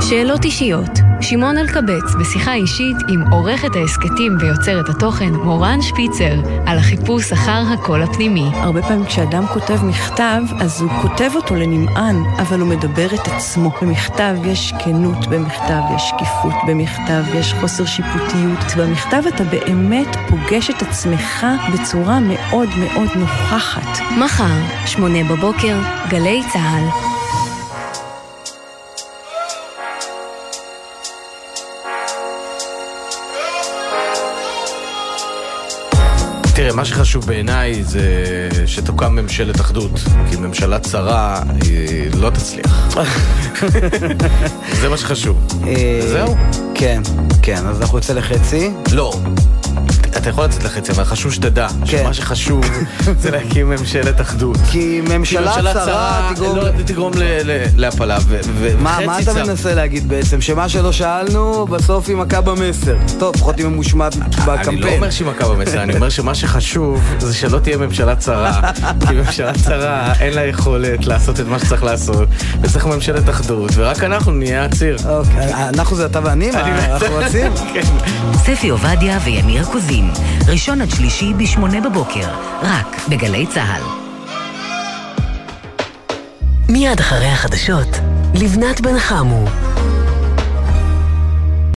שאלות אישיות, שמעון אלקבץ בשיחה אישית עם עורכת ההסכתים ויוצרת התוכן מורן שפיצר על החיפוש אחר הקול הפנימי. הרבה פעמים כשאדם כותב מכתב, אז הוא כותב אותו לנמען, אבל הוא מדבר את עצמו. במכתב יש כנות, במכתב יש שקיפות, במכתב יש חוסר שיפוטיות. במכתב אתה באמת פוגש את עצמך בצורה מאוד מאוד נוכחת. מחר, שמונה בבוקר, גלי צה"ל. תראה, מה שחשוב בעיניי זה שתוקם ממשלת אחדות, כי ממשלה צרה היא לא תצליח. זה מה שחשוב. זהו? כן, כן, אז אנחנו יוצא לחצי. לא. אתה יכול לצאת לחצי, אבל חשוב שתדע שמה שחשוב [LAUGHS] זה להקים ממשלת אחדות. כי ממשלה צרה תגרום... לא, להפלה, מה אתה מנסה להגיד בעצם? שמה שלא שאלנו, בסוף היא מכה במסר. טוב, לפחות היא ממושמעת בקמפיין. אני לא אומר שהיא מכה במסר, אני אומר שמה שחשוב זה שלא תהיה ממשלה צרה. כי ממשלה צרה אין לה יכולת לעשות את מה שצריך לעשות, וצריך ממשלת אחדות, ורק אנחנו נהיה הציר. אוקיי, אנחנו זה אתה ואני? אנחנו רצים? [LAUGHS] ספי עובדיה ויניר קוזין, ראשון עד שלישי בשמונה בבוקר, רק בגלי צה"ל. מיד אחרי החדשות, לבנת בן חמו.